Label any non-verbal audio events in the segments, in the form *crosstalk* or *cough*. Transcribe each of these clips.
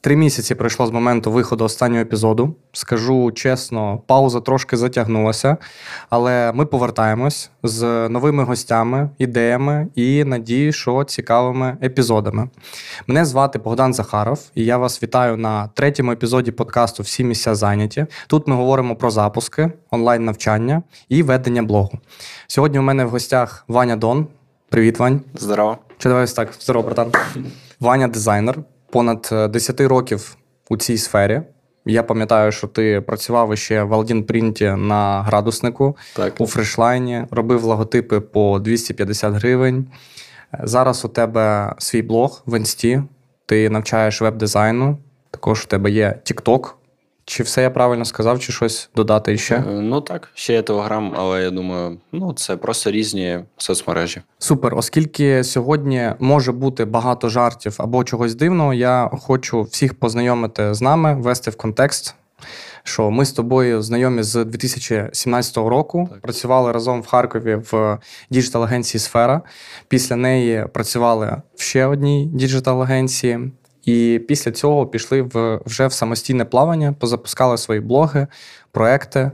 Три місяці пройшло з моменту виходу останнього епізоду. Скажу чесно, пауза трошки затягнулася, але ми повертаємось з новими гостями, ідеями і надію, що цікавими епізодами. Мене звати Богдан Захаров, і я вас вітаю на третьому епізоді подкасту Всі місця зайняті. Тут ми говоримо про запуски, онлайн-навчання і ведення блогу. Сьогодні у мене в гостях Ваня Дон. Привіт, Вань. Здорово. Чи давай так, здорово, братан. Ваня дизайнер понад 10 е, років у цій сфері. Я пам'ятаю, що ти працював ще в Алдінпринті на градуснику так. у фрешлайні, робив логотипи по 250 гривень. Зараз у тебе свій блог в інсті, ти навчаєш веб-дизайну. Також у тебе є TikTok, чи все я правильно сказав, чи щось додати ще? Е, ну так, ще є Телеграм, але я думаю, ну це просто різні соцмережі. Супер. Оскільки сьогодні може бути багато жартів або чогось дивного, я хочу всіх познайомити з нами, ввести в контекст. Що ми з тобою знайомі з 2017 року, так. працювали разом в Харкові в діджитал-агенції Сфера. Після неї працювали в ще одній діджитал-агенції. І після цього пішли в вже в самостійне плавання, позапускали свої блоги, проекти.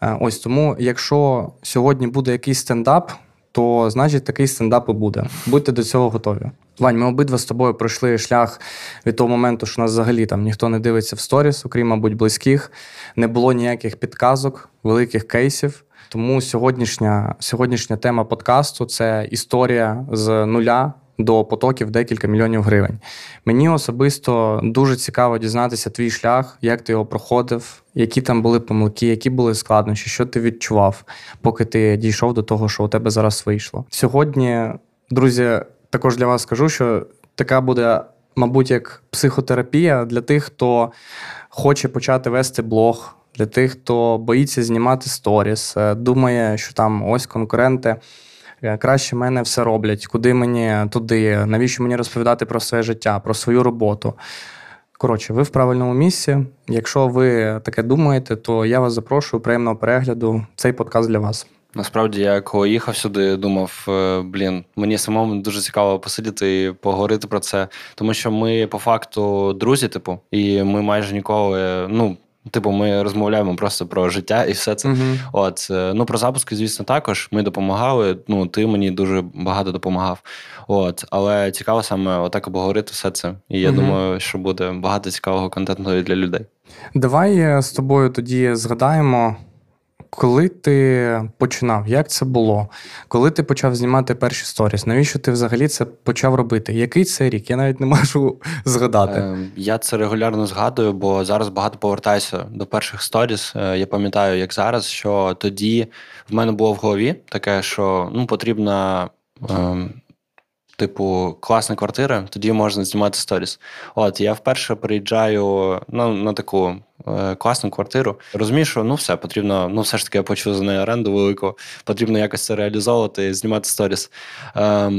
Е, ось тому, якщо сьогодні буде якийсь стендап, то значить такий стендап і буде. Будьте до цього готові. Вань, ми обидва з тобою пройшли шлях від того моменту, що нас взагалі там ніхто не дивиться в сторіс, окрім, мабуть, близьких. Не було ніяких підказок, великих кейсів. Тому сьогоднішня сьогоднішня тема подкасту це історія з нуля до потоків декілька мільйонів гривень. Мені особисто дуже цікаво дізнатися твій шлях, як ти його проходив, які там були помилки, які були складнощі, що ти відчував, поки ти дійшов до того, що у тебе зараз вийшло. Сьогодні, друзі, також для вас скажу, що така буде, мабуть, як психотерапія для тих, хто хоче почати вести блог. Для тих, хто боїться знімати сторіс, е, думає, що там ось конкуренти краще мене все роблять, куди мені туди, навіщо мені розповідати про своє життя, про свою роботу. Коротше, ви в правильному місці. Якщо ви таке думаєте, то я вас запрошую приємного перегляду. Цей подкаст для вас. Насправді, я коли їхав сюди, думав, е, блін, мені самому дуже цікаво посидіти і поговорити про це, тому що ми по факту друзі, типу, і ми майже ніколи, ну. Типу, ми розмовляємо просто про життя і все це. Uh-huh. От е, ну про запуски, звісно, також ми допомагали. Ну, ти мені дуже багато допомагав. От, але цікаво саме отак обговорити все це. І я uh-huh. думаю, що буде багато цікавого контенту для людей. Давай е, з тобою тоді згадаємо. Коли ти починав, як це було? Коли ти почав знімати перші сторіс? Навіщо ти взагалі це почав робити? Який це рік? Я навіть не можу *laughs* згадати. Е, я це регулярно згадую, бо зараз багато повертаюся до перших сторіс. Е, я пам'ятаю, як зараз, що тоді в мене було в голові таке, що ну потрібна. Е, типу, класна квартира, тоді можна знімати сторіс. От я вперше приїжджаю ну, на таку е, класну квартиру. Розумію, що ну все потрібно, ну все ж таки я почув за неї оренду велику, потрібно якось це реалізовувати, знімати сторіс. Е,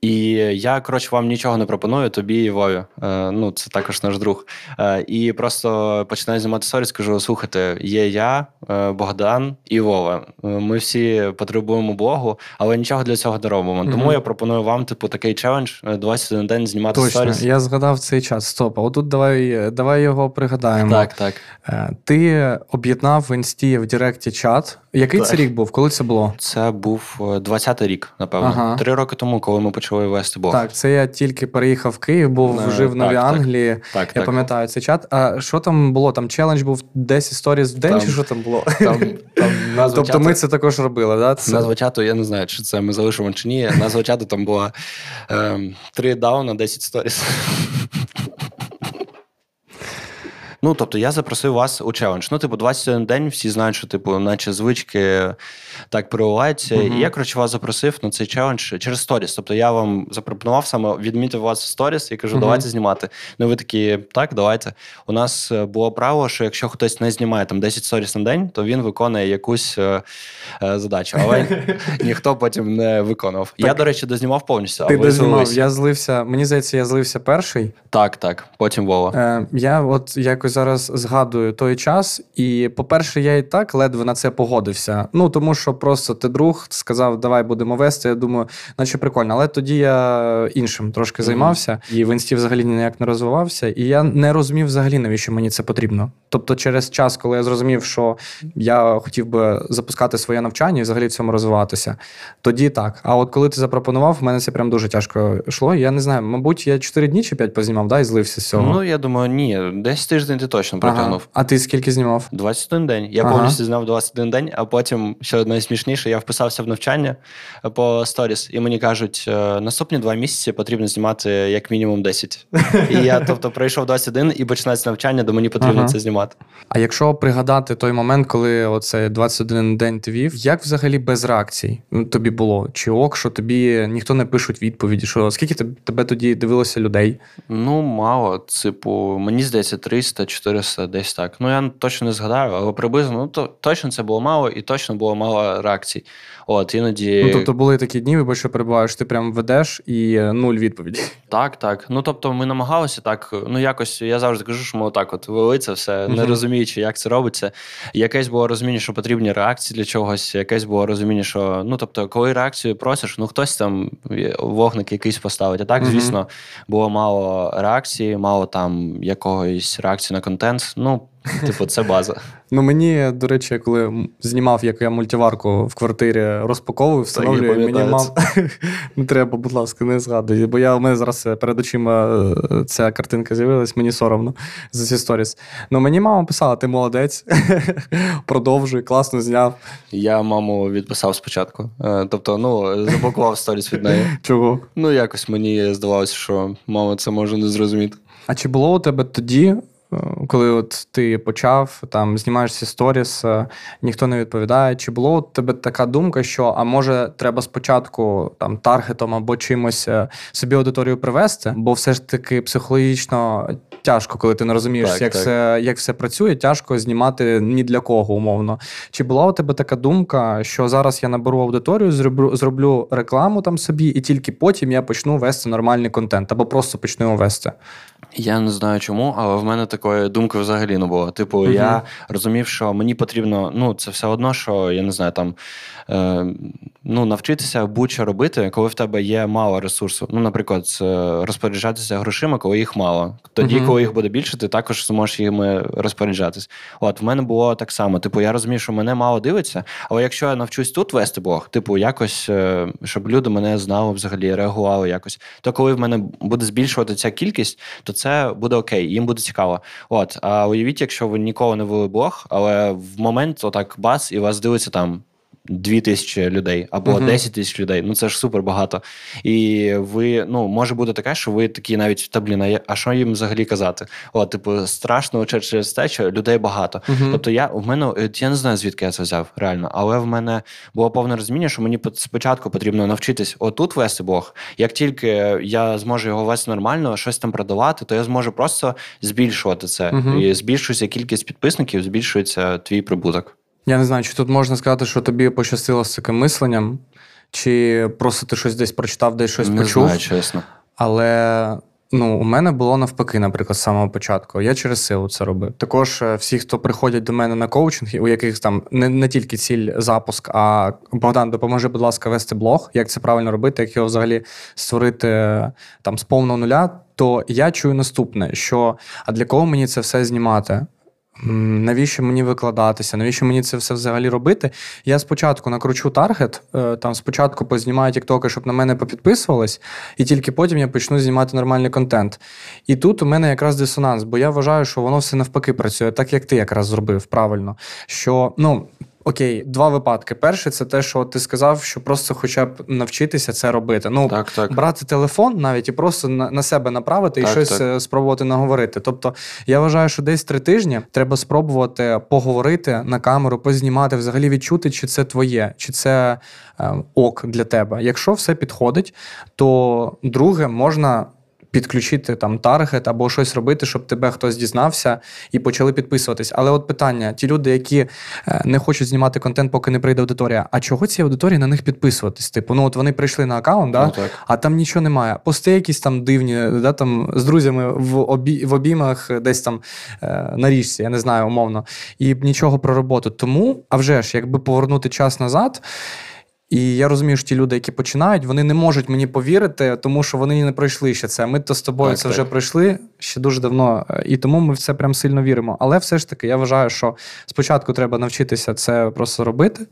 і я, коротше, вам нічого не пропоную, тобі і Вові. Е, ну, це також наш друг. Е, і просто починаю знімати сторіс, скажу: слухайте, є я, е, Богдан і Вова. Ми всі потребуємо блогу, але нічого для цього не робимо. Тому я пропоную вам, типу, такий челендж 21 день знімати Точно, сторіс. Я згадав цей час. Стоп, а отут давай давай його пригадаємо. Так, так. Ти об'єднав в інсті в Директі чат. Який так. це рік був? Коли це було? Це був 20-й рік, напевно. Ага. Три роки тому, коли ми почали вести блог. Так, це я тільки переїхав в Київ, був Не, жив в Новій Англії. Так, Я так. пам'ятаю цей чат. А що там було? Там челендж був 10 сторіс в день, там, чи що там було? Там, там назва *laughs* Тобто чату, ми це також робили, да? Це... Назва чату, я не знаю, чи це ми залишимо чи ні. Назва чату там була 3 ем, дауна, 10 сторіс. Ну, тобто, я запросив вас у челендж. Ну, типу, 21 день, всі знають, що, типу, наче звички так проявляються. Uh-huh. І я, коротше, вас запросив на цей челендж через сторіс. Тобто я вам запропонував саме відмітив вас в сторіс і кажу, uh-huh. давайте знімати. Ну, ви такі, так, давайте. У нас е, було право, що якщо хтось не знімає там 10 сторіс на день, то він виконує якусь е, е, задачу. Але *laughs* ніхто потім не виконував. Так. Я, до речі, дознімав повністю. Ти дознімав, я злився. Мені здається, я злився перший. Так, так. Потім Вова. Е, Я от якось зараз згадую той час, і, по-перше, я і так ледве на це погодився. Ну тому що просто ти друг сказав, давай будемо вести. Я думаю, наче прикольно. Але тоді я іншим трошки займався, і в інсті взагалі ніяк не розвивався. І я не розумів взагалі, навіщо мені це потрібно. Тобто, через час, коли я зрозумів, що я хотів би запускати своє навчання і взагалі в цьому розвиватися, тоді так. А от коли ти запропонував, в мене це прям дуже тяжко йшло. Я не знаю, мабуть, я 4 дні чи 5 познімав, да, і злився з цього. Ну я думаю, ні, десь тиждень ти точно протягнув. Ага. А ти скільки знімав? 21 день. Я ага. повністю знав 21 день, а потім що найсмішніше, я вписався в навчання по сторіс, і мені кажуть, «Е, наступні два місяці потрібно знімати як мінімум 10. І я, *laughs* тобто, пройшов 21 і починається навчання, де мені потрібно ага. це знімати. А якщо пригадати той момент, коли оце 21 день ти вів, як взагалі без реакцій тобі було? Чи ок, що тобі ніхто не пишуть відповіді? Що скільки тебе тоді дивилося людей? Ну, мало. Типу, мені здається, 300-400, десь так. Ну я точно не згадаю, але приблизно ну то точно це було мало, і точно було мало реакцій. От іноді. Ну тобто були такі дні, вибач, що перебуваєш, ти прям ведеш і е, нуль відповіді. Так, так. Ну тобто, ми намагалися так. Ну якось я завжди кажу, що ми отак от вели це все, не розуміючи, як це робиться. Якесь було розуміння, що потрібні реакції для чогось, якесь було розуміння, що ну тобто, коли реакцію просиш, ну хтось там вогник якийсь поставить. А так, звісно, було мало реакції, мало там якогось реакції на контент. Ну *laughs* Типу, це база. Ну мені, до речі, коли знімав, як я мультиварку в квартирі розпаковую, встановлюю, мені мав *laughs* не треба, будь ласка, не згадуй. Бо я у мене зараз перед очима е, ця картинка з'явилась, мені соромно за ці сторіс. Ну мені мама писала: ти молодець, *laughs* продовжуй, класно зняв. Я маму відписав спочатку. Е, тобто, ну, заблокував сторіс від неї. Чого? Ну, якось мені здавалося, що мама це може не зрозуміти. А чи було у тебе тоді Е, коли от ти почав там знімаєшся сторіс, е, ніхто не відповідає. Чи було у тебе така думка, що а може треба спочатку там таргетом або чимось е, собі аудиторію привести? Бо все ж таки психологічно тяжко, коли ти не розумієш, так, як так. все як все працює, тяжко знімати ні для кого умовно. Чи була у тебе така думка, що зараз я наберу аудиторію, зроблю зроблю рекламу там собі, і тільки потім я почну вести нормальний контент або просто почну його вести? Я не знаю чому, але в мене такої думки взагалі не було. Типу, угу. я розумів, що мені потрібно, ну, це все одно, що я не знаю, там е, ну, навчитися будь-що робити, коли в тебе є мало ресурсу. Ну, наприклад, розпоряджатися грошима, коли їх мало. Тоді, угу. коли їх буде більше, ти також зможеш їми розпоряджатись. От в мене було так само. Типу, я розумів, що мене мало дивиться, але якщо я навчусь тут вести блог, типу, якось, е, щоб люди мене знали взагалі, реагували якось, то коли в мене буде збільшувати ця кількість, то це буде окей, їм буде цікаво. От, а уявіть, якщо ви ніколи не вели блог, але в момент отак бас, і вас дивиться там Дві тисячі людей або uh 10 тисяч людей. Ну це ж супер багато. І ви ну може бути таке, що ви такі навіть та блін, а що їм взагалі казати? О, типу, страшно через те, що людей багато. uh Тобто, я в мене я не знаю, звідки я це взяв реально, але в мене було повне розуміння, що мені спочатку потрібно навчитись отут вести Бог. Як тільки я зможу його вести нормально, щось там продавати, то я зможу просто збільшувати це. uh І збільшується кількість підписників, збільшується твій прибуток. Я не знаю, чи тут можна сказати, що тобі пощастило з таким мисленням, чи просто ти щось десь прочитав, десь щось не почув. Не знаю, чесно. Але ну, у мене було навпаки, наприклад, з самого початку. Я через силу це робив. Також е, всі, хто приходять до мене на коучинг, у яких там не не тільки ціль запуск, а Богдан, допоможи, будь ласка, вести блог, як це правильно робити, як його взагалі створити е, там з повного нуля. То я чую наступне: що а для кого мені це все знімати? Навіщо мені викладатися? Навіщо мені це все взагалі робити? Я спочатку накручу таргет, е, там спочатку познімаю тіктоки, щоб на мене попідписувались, і тільки потім я почну знімати нормальний контент. І тут у мене якраз дисонанс, бо я вважаю, що воно все навпаки працює, так як ти якраз зробив правильно. Що ну Окей, два випадки. Перший це те, що ти сказав, що просто хоча б навчитися це робити. Ну, так, так. брати телефон навіть і просто на, на себе направити так, і щось так. Е, спробувати наговорити. Тобто, я вважаю, що десь три тижні треба спробувати поговорити на камеру, познімати, взагалі відчути, чи це твоє, чи це е, ок для тебе. Якщо все підходить, то друге можна підключити там таргет або щось робити, щоб тебе хтось дізнався і почали підписуватись. Але от питання: ті люди, які е, не хочуть знімати контент, поки не прийде аудиторія, а чого цій аудиторії на них підписуватись? Типу, ну от вони прийшли на аккаунт, да? Ну, а там нічого немає. Пости якісь там дивні, да, там з друзями в обі... в обіймах десь там е, на річці, я не знаю, умовно, і нічого про роботу. Тому, а вже ж, якби повернути час назад. І я розумію, що ті люди, які починають, вони не можуть мені повірити, тому що вони не пройшли ще це. Ми то з тобою так, це так. вже пройшли ще дуже давно, і тому ми в це прям сильно віримо. Але все ж таки, я вважаю, що спочатку треба навчитися це просто робити.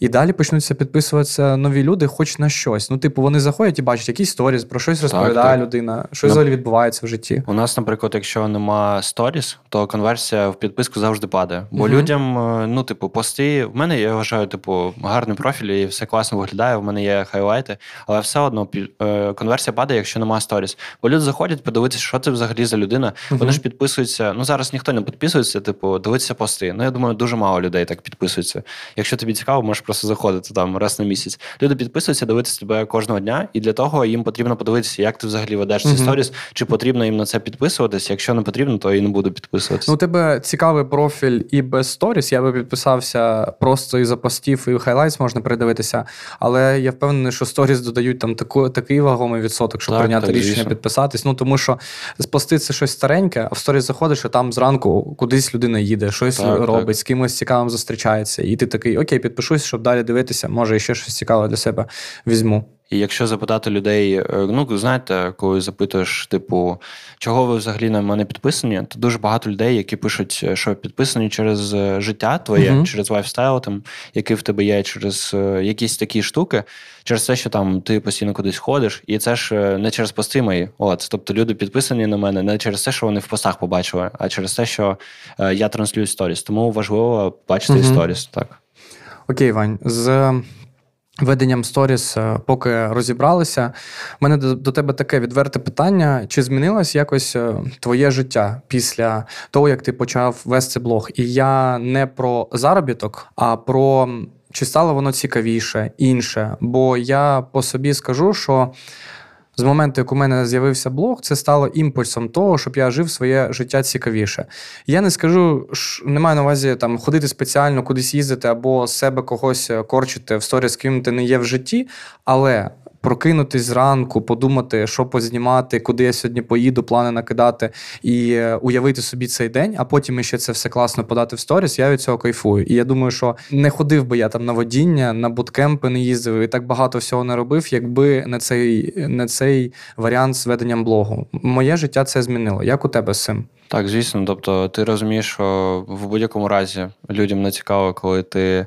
І далі почнуться підписуватися нові люди, хоч на щось. Ну, типу, вони заходять і бачать якісь сторіс, про щось розповідає так, людина, що ну, взагалі відбувається в житті. У нас, наприклад, якщо нема сторіс, то конверсія в підписку завжди падає. Бо uh людям, е, ну, типу, пости. В мене я вважаю, типу, гарний профіль, і все класно виглядає. В мене є хайлайти, але все одно е, конверсія падає, якщо нема сторіс. Бо люди заходять подивитися, що це взагалі за людина. uh Вони ж підписуються. Ну зараз ніхто не підписується, типу, дивитися пости. Ну я думаю, дуже мало людей так підписуються. Якщо тобі цікаво, можеш просто заходити там раз на місяць. Люди підписуються, дивитися тебе кожного дня, і для того їм потрібно подивитися, як ти взагалі ведеш ці сторіс, чи потрібно їм на це підписуватися. Якщо не потрібно, то і не буду підписуватися. Ну, у тебе цікавий профіль і без сторіс. Я би підписався просто і за постів, і highlights можна передивитися. Але я впевнений, що сторіс додають там таку, такий вагомий відсоток, щоб так, прийняти так, рішення звісно. підписатись. Ну тому що з пости це щось стареньке, а в сторіс заходиш, а там зранку кудись людина їде, щось так, робить, з кимось цікавим зустрічається. І ти такий, okay, підпишусь, щоб далі дивитися, може ще щось цікаве для себе візьму. І якщо запитати людей, е, ну знаєте, коли запитуєш, типу, чого ви взагалі на мене підписані, то дуже багато людей, які пишуть, е, що підписані через е, життя твоє, uh-huh. через лайфстайл, там, який в тебе є, через якісь такі штуки, через те, що там ти постійно кудись ходиш, і це ж не через пости мої. От, тобто люди підписані на мене не через те, що вони в постах побачили, а через те, що я транслюю сторіс. Тому важливо бачити uh-huh. сторіс. Так. Окей, Вань, з веденням сторіс, е, поки розібралися, в мене до, до тебе таке відверте питання: чи змінилось якось е, твоє життя після того, як ти почав вести блог? І я не про заробіток, а про чи стало воно цікавіше, інше. Бо я по собі скажу, що з моменту, як у мене з'явився блог, це стало імпульсом того, щоб я жив своє життя цікавіше. Я не скажу, не маю на увазі там ходити спеціально, кудись їздити або себе когось корчити в сторіс, з ким ти не є в житті, але прокинутись зранку, подумати, що познімати, куди я сьогодні поїду, плани накидати і е, уявити собі цей день, а потім ще це все класно подати в сторіс. Я від цього кайфую. І я думаю, що не ходив би я там на водіння, на буткемпи не їздив і так багато всього не робив, якби не цей не цей варіант з веденням блогу. Моє життя це змінило. Як у тебе з цим? Так, звісно. Тобто, ти розумієш, що в будь-якому разі людям не цікаво, коли ти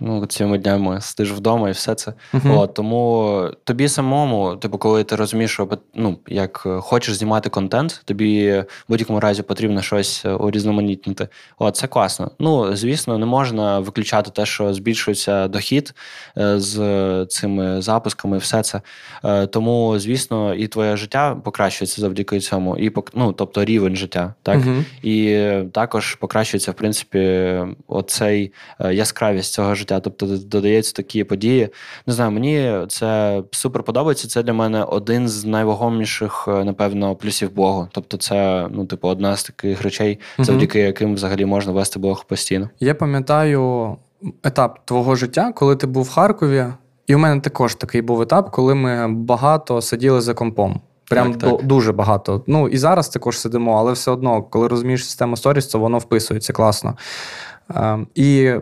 ну, цими днями сидиш вдома і все це. Uh-huh. От, Тому тобі самому, типу, коли ти розумієш, що ну, як хочеш знімати контент, тобі в будь-якому разі потрібно щось урізноманітнити. От, Це класно. Ну, звісно, не можна виключати те, що збільшується дохід е, з цими запусками і все це. Е, тому, звісно, і твоє життя покращується завдяки цьому, і ну, тобто рівень життя. так? Uh-huh. І також покращується, в принципі, оцей е, яскравість цього життя життя. Тобто додаються такі події. Не знаю, мені це супер подобається. Це для мене один з найвагоміших, е, напевно, плюсів блогу. Тобто, це ну, типу, одна з таких речей, завдяки яким взагалі можна вести блог постійно. Я пам'ятаю етап твого життя, коли ти був в Харкові, і у мене також такий був етап, коли ми багато сиділи за компом. Прям так, так. дуже багато. Ну і зараз також сидимо, але все одно, коли розумієш систему сторіс, то воно вписується класно. Е, і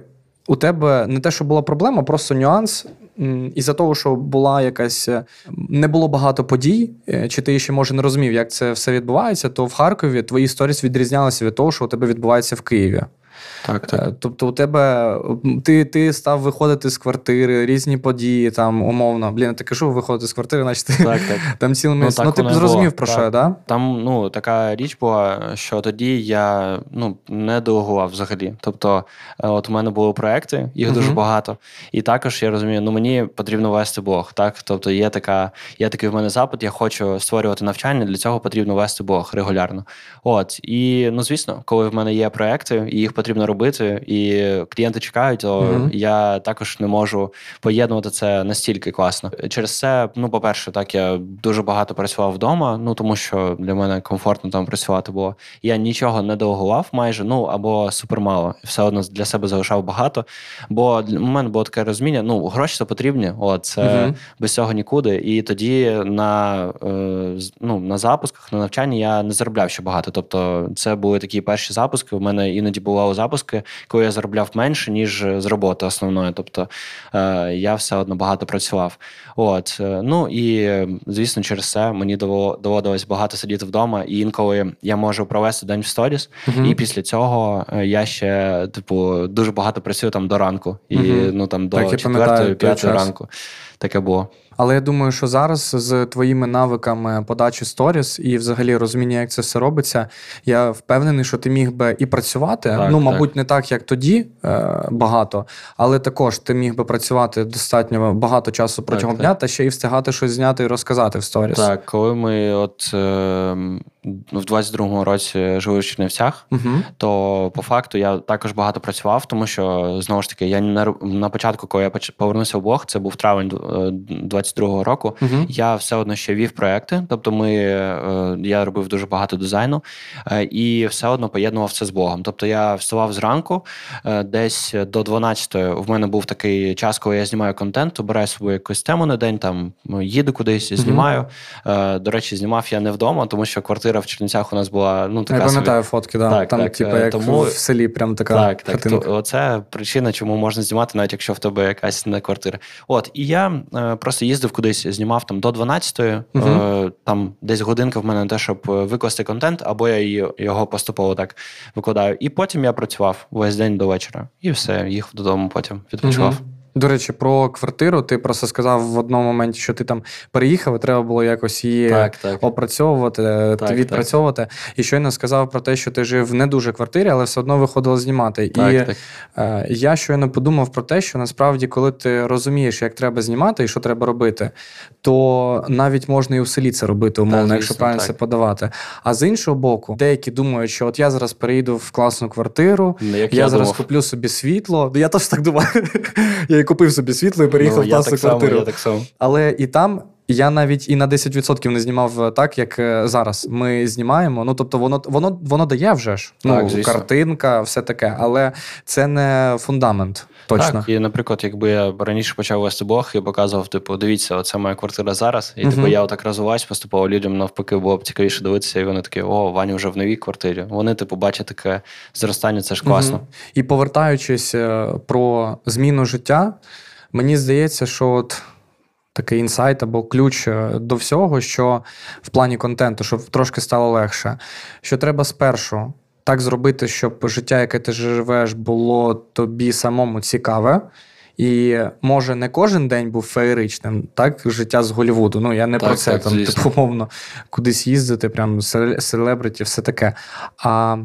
у тебе не те, що була проблема, просто нюанс. Із-за того, що була якась е, не було багато подій, е, чи ти ще може не розумів, як це все відбувається, то в Харкові твої сторіс відрізнялися від того, що у тебе відбувається в Києві. Так, так. Е, тобто, у тебе ти ти став виходити з квартири, різні події, там умовно. Блін, ти кажу, виходити з квартири, значить ти так, так. *laughs* там цілими. Ну, ну ти зрозумів було. про так. що, да? Там ну, така річ була, що тоді я ну, не делегував взагалі. Тобто, е, от у мене були проекти, їх uh дуже багато. І також я розумію, ну мені потрібно вести блог. Так? Тобто є така, є такий в мене запит, я хочу створювати навчання, для цього потрібно вести блог регулярно. От. І ну, звісно, коли в мене є проекти, і їх потрібно потрібно робити, і клієнти чекають, то mm-hmm. я також не можу поєднувати це настільки класно. Через це, ну, по-перше, так я дуже багато працював вдома, ну тому що для мене комфортно там працювати було. Я нічого не делегував майже, ну або супермало. Все одно для себе залишав багато. Бо у мене було таке розуміння, ну, гроші це потрібні, от це mm-hmm. без цього нікуди. І тоді на е, ну, на запусках, на навчанні я не заробляв ще багато. Тобто, це були такі перші запуски. У мене іноді бували запуски, коли я заробляв менше, ніж з роботи основної. Тобто е, я все одно багато працював. От е, ну і звісно, через це мені доводилось багато сидіти вдома, і інколи я можу провести день в сторіс, uh і після цього е, я ще типу дуже багато працюю там до ранку, і uh ну там до четвертої, п'ятої ранку. Таке було. Але я думаю, що зараз з твоїми навиками подачі сторіс і взагалі розуміння, як це все робиться, я впевнений, що ти міг би і працювати. Так, ну, мабуть, так. не так, як тоді е, багато, але також ти міг би працювати достатньо багато часу протягом так, дня та ще й встигати щось зняти і розказати в сторіс. Так, коли ми от е, в 22-му році жили в Чернівцях, угу. то по факту я також багато працював, тому що знову ж таки я на, на початку, коли я повернувся в Бог, це був травень 22-го року. Uh-huh. Я все одно ще вів проекти. Тобто, ми е, я робив дуже багато дизайну е, і все одно поєднував це з Богом. Тобто я вставав зранку, е, десь до 12-ї в мене був такий час, коли я знімаю контент, обираю собою якусь тему на день, там їду кудись, знімаю. Uh-huh. До речі, знімав я не вдома, тому що квартира в Чернівцях у нас була ну така. Я пам'ятаю собі... фотки, да. Так, там, так, типу, як тому... в селі, прям така. Так, так. То, оце причина, чому можна знімати, навіть якщо в тебе якась не квартира. От, і я просто їздив кудись, знімав там до 12-ї, uh-huh. е, там десь годинка в мене на те, щоб викласти контент, або я його поступово так викладаю. І потім я працював весь день до вечора. І все, їхав додому, потім відпочивав. Uh-huh. До речі, про квартиру. Ти просто сказав в одному моменті, що ти там переїхав, і треба було якось її так, так. опрацьовувати, так, відпрацьовувати. І щойно сказав про те, що ти жив в не дуже квартирі, але все одно виходило знімати. і е, я щойно подумав про те, що насправді, коли ти розумієш, як треба знімати і що треба робити, то навіть можна і у селі це робити, умовно, звісно, якщо правильно це подавати. А з іншого боку, деякі думають, що от я зараз переїду в класну квартиру, як я, я зараз куплю собі світло. Я теж так думаю *laughs* купив собі світло і переїхав ну, в власну квартиру. Само, я так само. Але і там. Я навіть і на 10% не знімав е, так, як е, зараз. Ми знімаємо. Ну тобто, воно воно воно дає вже ж так, ну, картинка, все таке, але це не фундамент. Точно. Так, І, наприклад, якби я раніше почав вести блог і показував, типу, дивіться, оце моя квартира зараз. І uh типу я отак розвиваюсь, поступово людям навпаки було б цікавіше дивитися, і вони такі, о, Ваня вже в новій квартирі. Вони, типу, бачать таке зростання, це ж класно. uh І повертаючись е, про зміну життя. Мені здається, що от такий інсайт або ключ е, до всього, що в плані контенту, щоб трошки стало легше, що треба спершу так зробити, щоб життя, яке ти живеш, було тобі самому цікаве. І може не кожен день був феєричним, так, життя з Голівуду. Ну, я не так, про це так, там, типу, умовно, кудись їздити, прям селебриті, все таке. А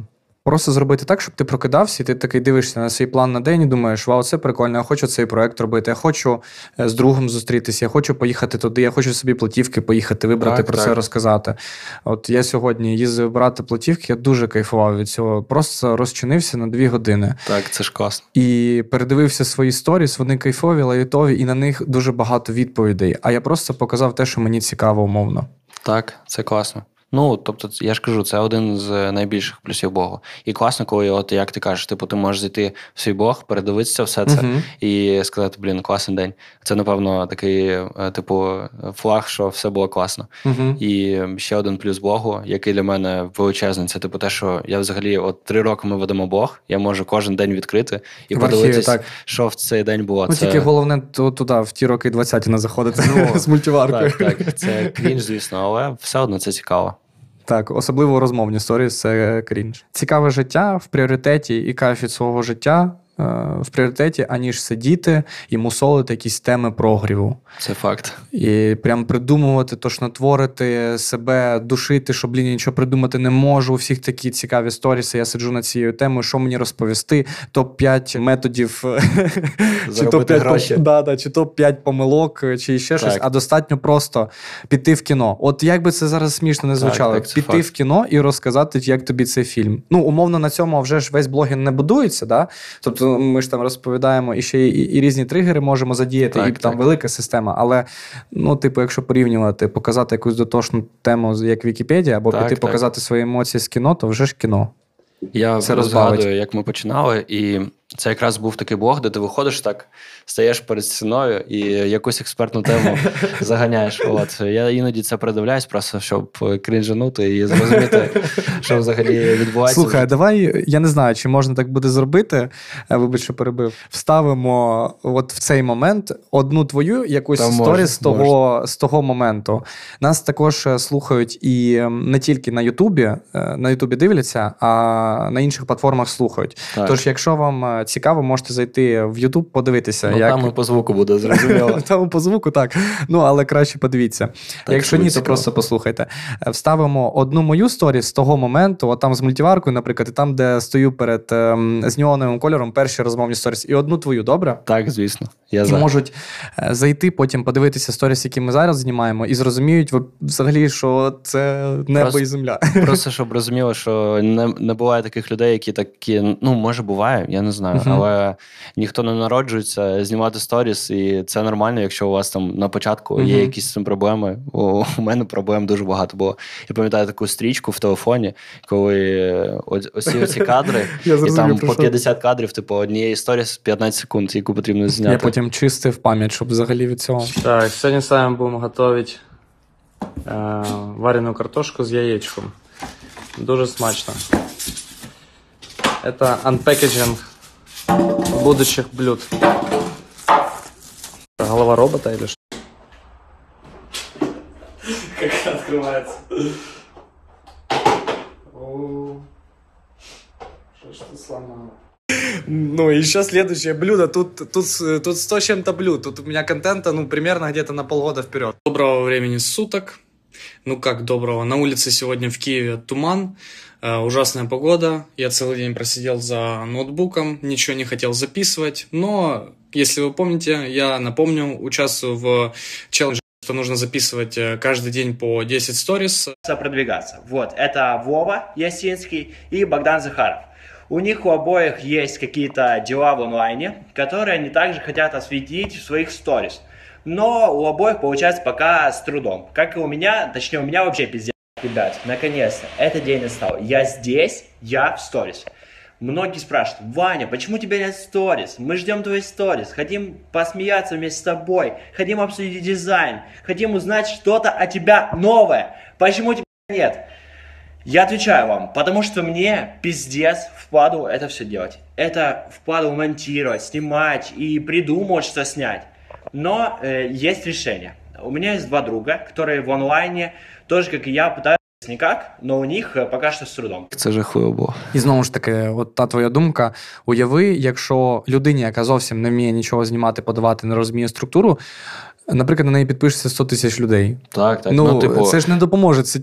Просто зробити так, щоб ти прокидався, і ти такий дивишся на свій план на день і думаєш, вау, це прикольно, я хочу цей проект робити, я хочу е, з другом зустрітися, я хочу поїхати туди, я хочу собі платівки поїхати, вибрати так, про так. це розказати. От я сьогодні їздив брати платівки, я дуже кайфував від цього. Просто розчинився на дві години. Так, це ж класно. І передивився свої сторіс, вони кайфові, лайтові, і на них дуже багато відповідей. А я просто показав те, що мені цікаво, умовно. Так, це класно. Ну, тобто, я ж кажу, це один з найбільших плюсів Богу. І класно, коли, от як ти кажеш, типу, ти можеш зайти в свій Бог, передивитися все це uh-huh. і сказати, блін, класний день. Це, напевно, такий, е, типу, флаг, що все було класно. Uh-huh. І ще один плюс Богу, який для мене величезний, це типу те, що я взагалі от три роки ми ведемо Бог, я можу кожен день відкрити і в подивитися, архіві, що в цей день було. Ну, це... Тільки головне то туди, в ті роки 20 не заходити ну, *laughs* з мультиваркою. Так, так, це крінж, звісно, але все одно це цікаво. Так, особливо розмовні сторіс це крінж. Цікаве життя в пріоритеті і кайф від свого життя в пріоритеті, аніж сидіти і мусолити якісь теми прогріву. Це факт. І прям придумувати, тошнотворити себе, душити, що блін, нічого придумати не можу. У всіх такі цікаві сторіси. Я сиджу над цією темою, що мені розповісти. Топ-5 методів *laughs* чи топ-5 да, да, чи топ-5 помилок, чи ще так. щось. А достатньо просто піти в кіно. От як би це зараз смішно не звучало, так, так, піти факт. в кіно і розказати, як тобі цей фільм. Ну, умовно, на цьому вже ж весь блогінг не будується. да? Тобто ми ж там розповідаємо і ще і, і різні тригери можемо задіяти, і там велика система. Але, ну, типу, якщо порівнювати, показати якусь дотошну тему, як Вікіпедія, або піти показати свої емоції з кіно, то вже ж кіно. Я це згадую, як ми починали, і це якраз був такий блог, де ти виходиш так, стаєш перед стіною і якусь експертну тему заганяєш. От я іноді це передивляюсь, просто щоб крінжанути і зрозуміти, що взагалі відбувається. Слухай, давай я не знаю, чи можна так буде зробити. Е, вибач, що перебив. Вставимо от в цей момент одну твою якусь сторіс з того з того моменту. Нас також е, слухають і не тільки на Ютубі, е, на Ютубі дивляться, а на інших платформах слухають. Так. Тож, якщо вам цікаво, можете зайти в YouTube, подивитися. Ну, як... Там і по звуку буде зрозуміло. *laughs* Там по звуку, так. Ну, але краще подивіться. Так, Якщо ні, то просто послухайте. Е, вставимо одну мою сторіс з того моменту, от там з мультиваркою, наприклад, і там, де стою перед ем, з неоновим кольором, перші розмовні сторіс, і одну твою, добре? Так, звісно. Я І за. можуть е, зайти, потім подивитися сторіс, які ми зараз знімаємо, і зрозуміють взагалі, що це небо просто, і земля. Просто щоб розуміло, що не не буває таких людей, які такі, ну може буває, я не знаю, uh-huh. але ніхто не народжується знімати сторіс, і це нормально, якщо у вас там на початку uh-huh. є якісь цим проблеми. У, у мене проблем дуже багато було. Я пам'ятаю таку стрічку в телефоні, коли ось ці кадри, *laughs* і там по 50 кадрів, типу, однієї сторіс 15 секунд, яку потрібно зняти Я потім чистив пам'ять, щоб взагалі від цього. Так, сьогодні з вами будемо готувати е, варену картошку з яєчком. Дуже смачно. Это unpackaging будущих блюд. Голова робота или что? Как открывается. Что сломала? Ну, еще следующее блюдо. Тут, тут, тут 100 чем-то блюд. Тут у меня контента, ну, примерно где-то на полгода вперед. Доброго времени суток. Ну, как доброго. На улице сегодня в Киеве туман. Э, ужасная погода. Я целый день просидел за ноутбуком, ничего не хотел записывать. Но, если вы помните, я напомню, участвую в челлендже что нужно записывать э, каждый день по 10 сторис. Продвигаться. Вот, это Вова Ясинский и Богдан Захаров. У них у обоих есть какие-то дела в онлайне, которые они также хотят осветить в своих сторис. Но у обоих получается пока с трудом. Как и у меня, точнее у меня вообще пиздец. Ребят, наконец-то, этот день настал. Я здесь, я в сторис. Многие спрашивают, Ваня, почему тебя нет сторис? Мы ждем твои сторис, хотим посмеяться вместе с тобой, хотим обсудить дизайн, хотим узнать что-то о тебя новое. Почему тебя нет? Я отвечаю вам, потому что мне пиздец впаду это все делать. Это впаду монтировать, снимать и придумывать, что снять. Но э, есть решение. У меня есть два друга, которые в онлайне, тоже как и я, пытаются Никак, но у них пока поки що з трудом. Це жахливо було. І знову ж таки, от та твоя думка. Уяви, якщо людині, яка зовсім не вміє нічого знімати, подавати, не розуміє структуру, наприклад, на неї підпишеться 100 тисяч людей. Так, так. Ну, ну типу, це ж не допоможе. Це...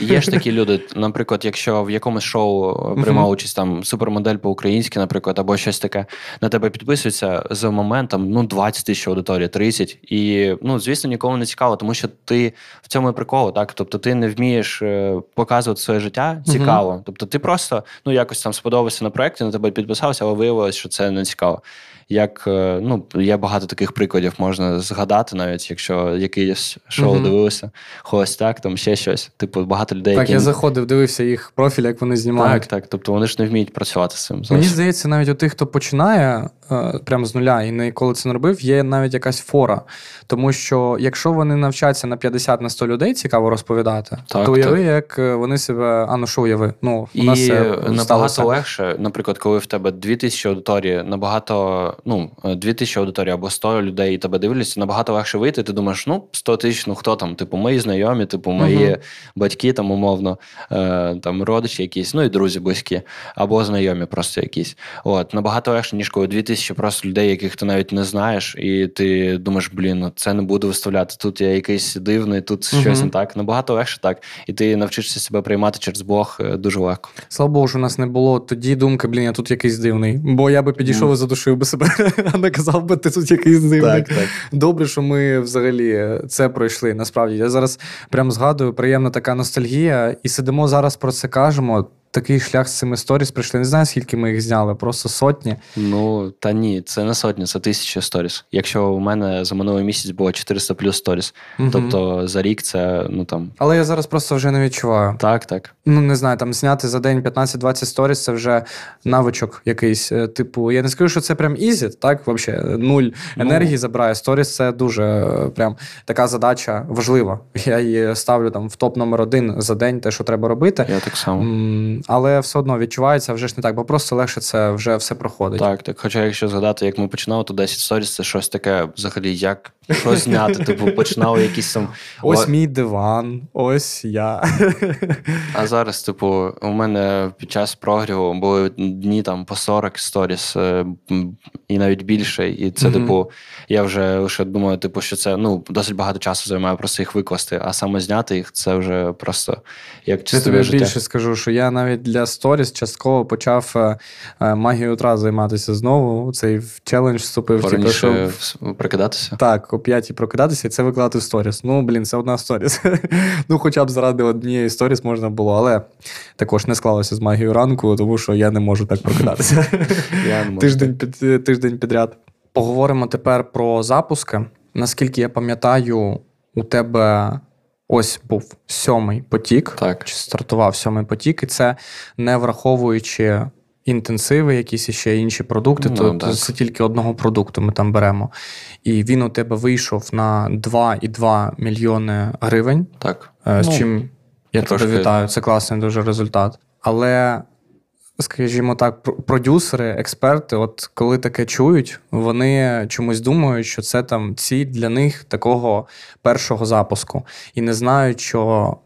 Є ж такі люди, наприклад, якщо в якомусь шоу приймав участь там супермодель по-українськи, наприклад, або щось таке, на тебе підписуються з моментом ну, 20 тисяч аудиторії, 30. І, ну, звісно, нікому не цікаво, тому що ти в цьому і прикол, так? Тобто ти не вмієш е, показувати своє життя цікаво. Тобто ти просто ну, якось там сподобався на проєкті, на тебе підписався, але виявилось, що це не цікаво як е, ну, є багато таких прикладів, можна згадати, навіть якщо якийсь шоу mm-hmm. дивилися, так, там ще щось. Типу, багато людей. Так, які... я заходив, дивився їх профіль, як вони знімають. Так, так. Тобто вони ж не вміють працювати з цим. Мені здається, навіть у тих, хто починає е, прямо з нуля і ніколи це не робив, є навіть якась фора. Тому що якщо вони навчаться на 50 на 100 людей цікаво розповідати, так, то уяви, як е, вони себе, а ну що уяви? Ну, у нас І набагато легше, наприклад, коли в тебе 2000 аудиторії, набагато ну, 2000 аудиторії або 100 людей і тебе дивляться, набагато легше вийти. Ти думаєш, ну 100 тисяч, ну хто там? Типу, мої знайомі, типу, мої uh-huh. батьки, там, умовно, е, там родичі якісь, ну і друзі близькі, або знайомі просто якісь. От, Набагато легше, ніж коли 2000 просто людей, яких ти навіть не знаєш, і ти думаєш, блін, ну це не буду виставляти. Тут я якийсь дивний, тут uh-huh. щось не так. Набагато легше так. І ти навчишся себе приймати через Бог е, дуже легко. Слава Богу, що у нас не було тоді думки, блін, я тут якийсь дивний. Бо я би підійшов і задушив би себе, *laughs* а не казав би, ти тут якийсь дивний. Так, так. Добре, що ми взагалі це пройшли. Насправді я зараз прям згадую, приємна така ностальгія, і сидимо зараз про це кажемо такий шлях з цими сторіс прийшли. Не знаю, скільки ми їх зняли, просто сотні. Ну та ні, це не сотні, це тисяча сторіс. Якщо у мене за минулий місяць було 400 плюс сторіс, угу. тобто за рік це ну там. Але я зараз просто вже не відчуваю. Так, так. Ну не знаю, там зняти за день 15-20 сторіс це вже навичок якийсь. Е, типу, я не скажу, що це прям easy, так взагалі нуль ну. енергії ну. забирає. Сторіс це дуже е, прям така задача важлива. Я її ставлю там в топ номер один за день, те, що треба робити. Я так само але все одно відчувається вже ж не так, бо просто легше це вже все проходить. Так, так. Хоча, якщо згадати, як ми починали, то 10 сторіс це щось таке взагалі, як що зняти. *laughs* Типу, починали якісь там. Ось мій диван, ось я. А зараз, типу, у мене під час прогріву були дні там по 40 сторіс е, і навіть більше. І це, mm-hmm. типу, я вже лише думаю, типу, що це ну, досить багато часу займає просто їх викласти, а саме зняти їх це вже просто як частина Я тобі більше скажу, що я навіть для сторіс частково почав е, е, магію утра займатися знову. Цей челендж вступив. Типу, щоб... прокидатися? Так, о п'ятій прокидатися і це викладати в сторіс. Ну, блін, це одна сторіс. *laughs* ну, хоча б заради однієї сторіс можна було, але також не склалося з магією ранку, тому що я не можу так прокидатися. *laughs* Тиждень під тиждень підряд. Поговоримо тепер про запуски. Наскільки я пам'ятаю, у тебе ось був сьомий потік, так. чи стартував сьомий потік, і це не враховуючи інтенсиви, якісь ще інші продукти, ну, то, то це тільки одного продукту ми там беремо. І він у тебе вийшов на 2,2 мільйони гривень. Так. Е, з ну, чим я тебе вітаю, це класний дуже результат. Але скажімо так, продюсери, експерти, от коли таке чують, вони чомусь думають, що це там ціль для них такого першого запуску, і не знають, що.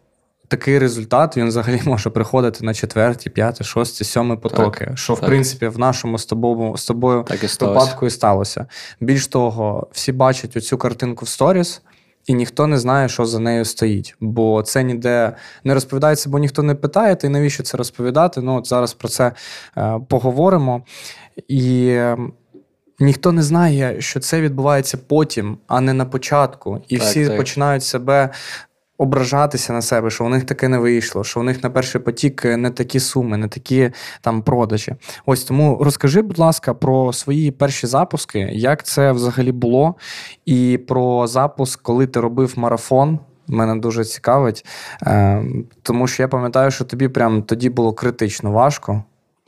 Такий результат він взагалі *laughs* може приходити на четверті, п'яті, шості, сьомі потоки. Так, що, в так. принципі, в нашому з тобою з тобою випадку і сталося. Більш того, всі бачать оцю картинку в сторіс, і ніхто не знає, що за нею стоїть. Бо це ніде не розповідається, бо ніхто не питає, ти навіщо це розповідати? Ну, от зараз про це е, поговоримо. І ем, ніхто не знає, що це відбувається потім, а не на початку. І так, всі так. починають себе ображатися на себе, що у них таке не вийшло, що у них на перший потік не такі суми, не такі там продажі. Ось тому розкажи, будь ласка, про свої перші запуски, як це взагалі було, і про запуск, коли ти робив марафон. Мене дуже цікавить, е, тому що я пам'ятаю, що тобі прям тоді було критично важко.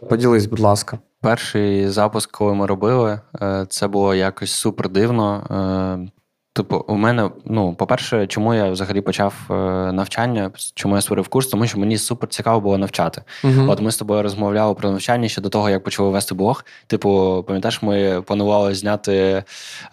Поділись, будь ласка. Перший запуск, коли ми робили, е, це було якось супер дивно. Типу, у мене, ну, по-перше, чому я взагалі почав е, навчання, чому я створив курс, тому що мені супер цікаво було навчати. Uh-huh. От ми з тобою розмовляли про навчання ще до того, як почали вести блог. Типу, пам'ятаєш, ми планували зняти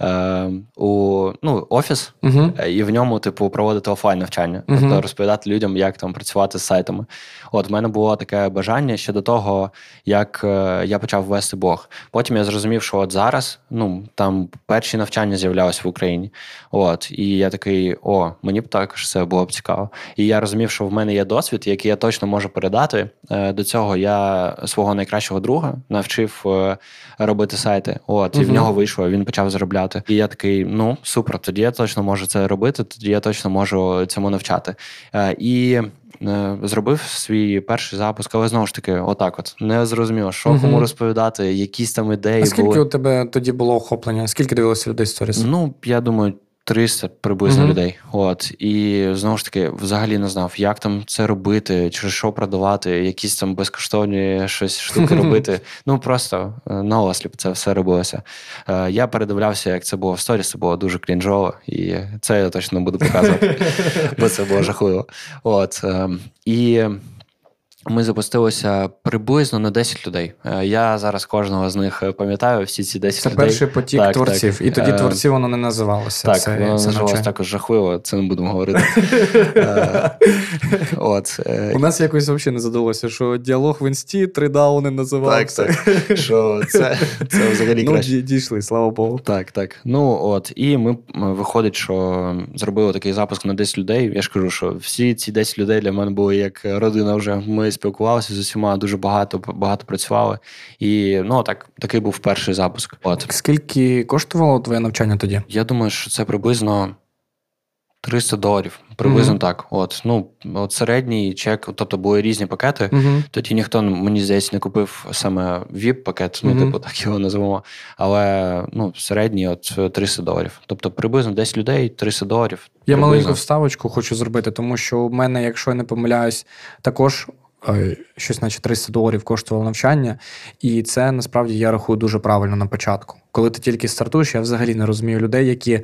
е, у ну, офіс uh-huh. і в ньому, типу, проводити офлайн навчання, uh-huh. тобто розповідати людям, як там працювати з сайтами. От в мене було таке бажання ще до того, як е, я почав вести блог. Потім я зрозумів, що от зараз ну там перші навчання з'являлись в Україні. От, І я такий, о, мені б також це було б цікаво. І я розумів, що в мене є досвід, який я точно можу передати. Е, до цього я свого найкращого друга навчив е, робити сайти. От, І в нього вийшло, він почав заробляти. І я такий, ну супер, тоді я точно можу це робити, тоді я точно можу цьому навчати. І Зробив свій перший запуск, але знову ж таки, отак, от не зрозуміло, що угу. кому розповідати, якісь там ідеї. А скільки були. у тебе тоді було охоплення? Скільки дивилося людей сторіс? Ну я думаю, 300 приблизно mm-hmm. людей. От і знову ж таки, взагалі не знав, як там це робити, чи що продавати, якісь там безкоштовні щось штуки робити. Ну просто е, на осліп це все робилося. Е, я передивлявся, як це було в сторіс, це було дуже клінжово, і це я точно не буду показувати, *laughs* бо це було жахливо. От ем, і. Ми запустилися приблизно на 10 людей. Е, я зараз кожного з них пам'ятаю, всі ці 10 це людей. Це перший потік так, творців. Так. І тоді творці воно не називалося. Так, це, воно називалося також жахливо, це не будемо говорити. *laughs* От. У нас якось взагалі не задалося, що діалог в інсті три дауни називався. Так, так. Що це, це взагалі ну, краще. Дійшли, слава Богу. Так, так. Ну от, і ми виходить, що зробили такий запуск на 10 людей. Я ж кажу, що всі ці 10 людей для мене були як родина вже. Ми спілкувалися з усіма, дуже багато багато працювали. І ну так, такий був перший запуск. От. Скільки коштувало твоє навчання тоді? Я думаю, що це приблизно 300 доларів. Приблизно mm-hmm. так. От ну от середній чек, тобто були різні пакети. Mm-hmm. Тоді ніхто мені здається не купив саме vip пакет ну mm-hmm. типу так його називаємо. Але ну середній от 300 доларів. Тобто приблизно 10 людей, 300 доларів. Я приблизно. маленьку вставочку хочу зробити, тому що у мене, якщо я не помиляюсь, також. Щось, наче 300 доларів коштувало навчання, і це насправді я рахую дуже правильно на початку. Коли ти тільки стартуєш, я взагалі не розумію людей, які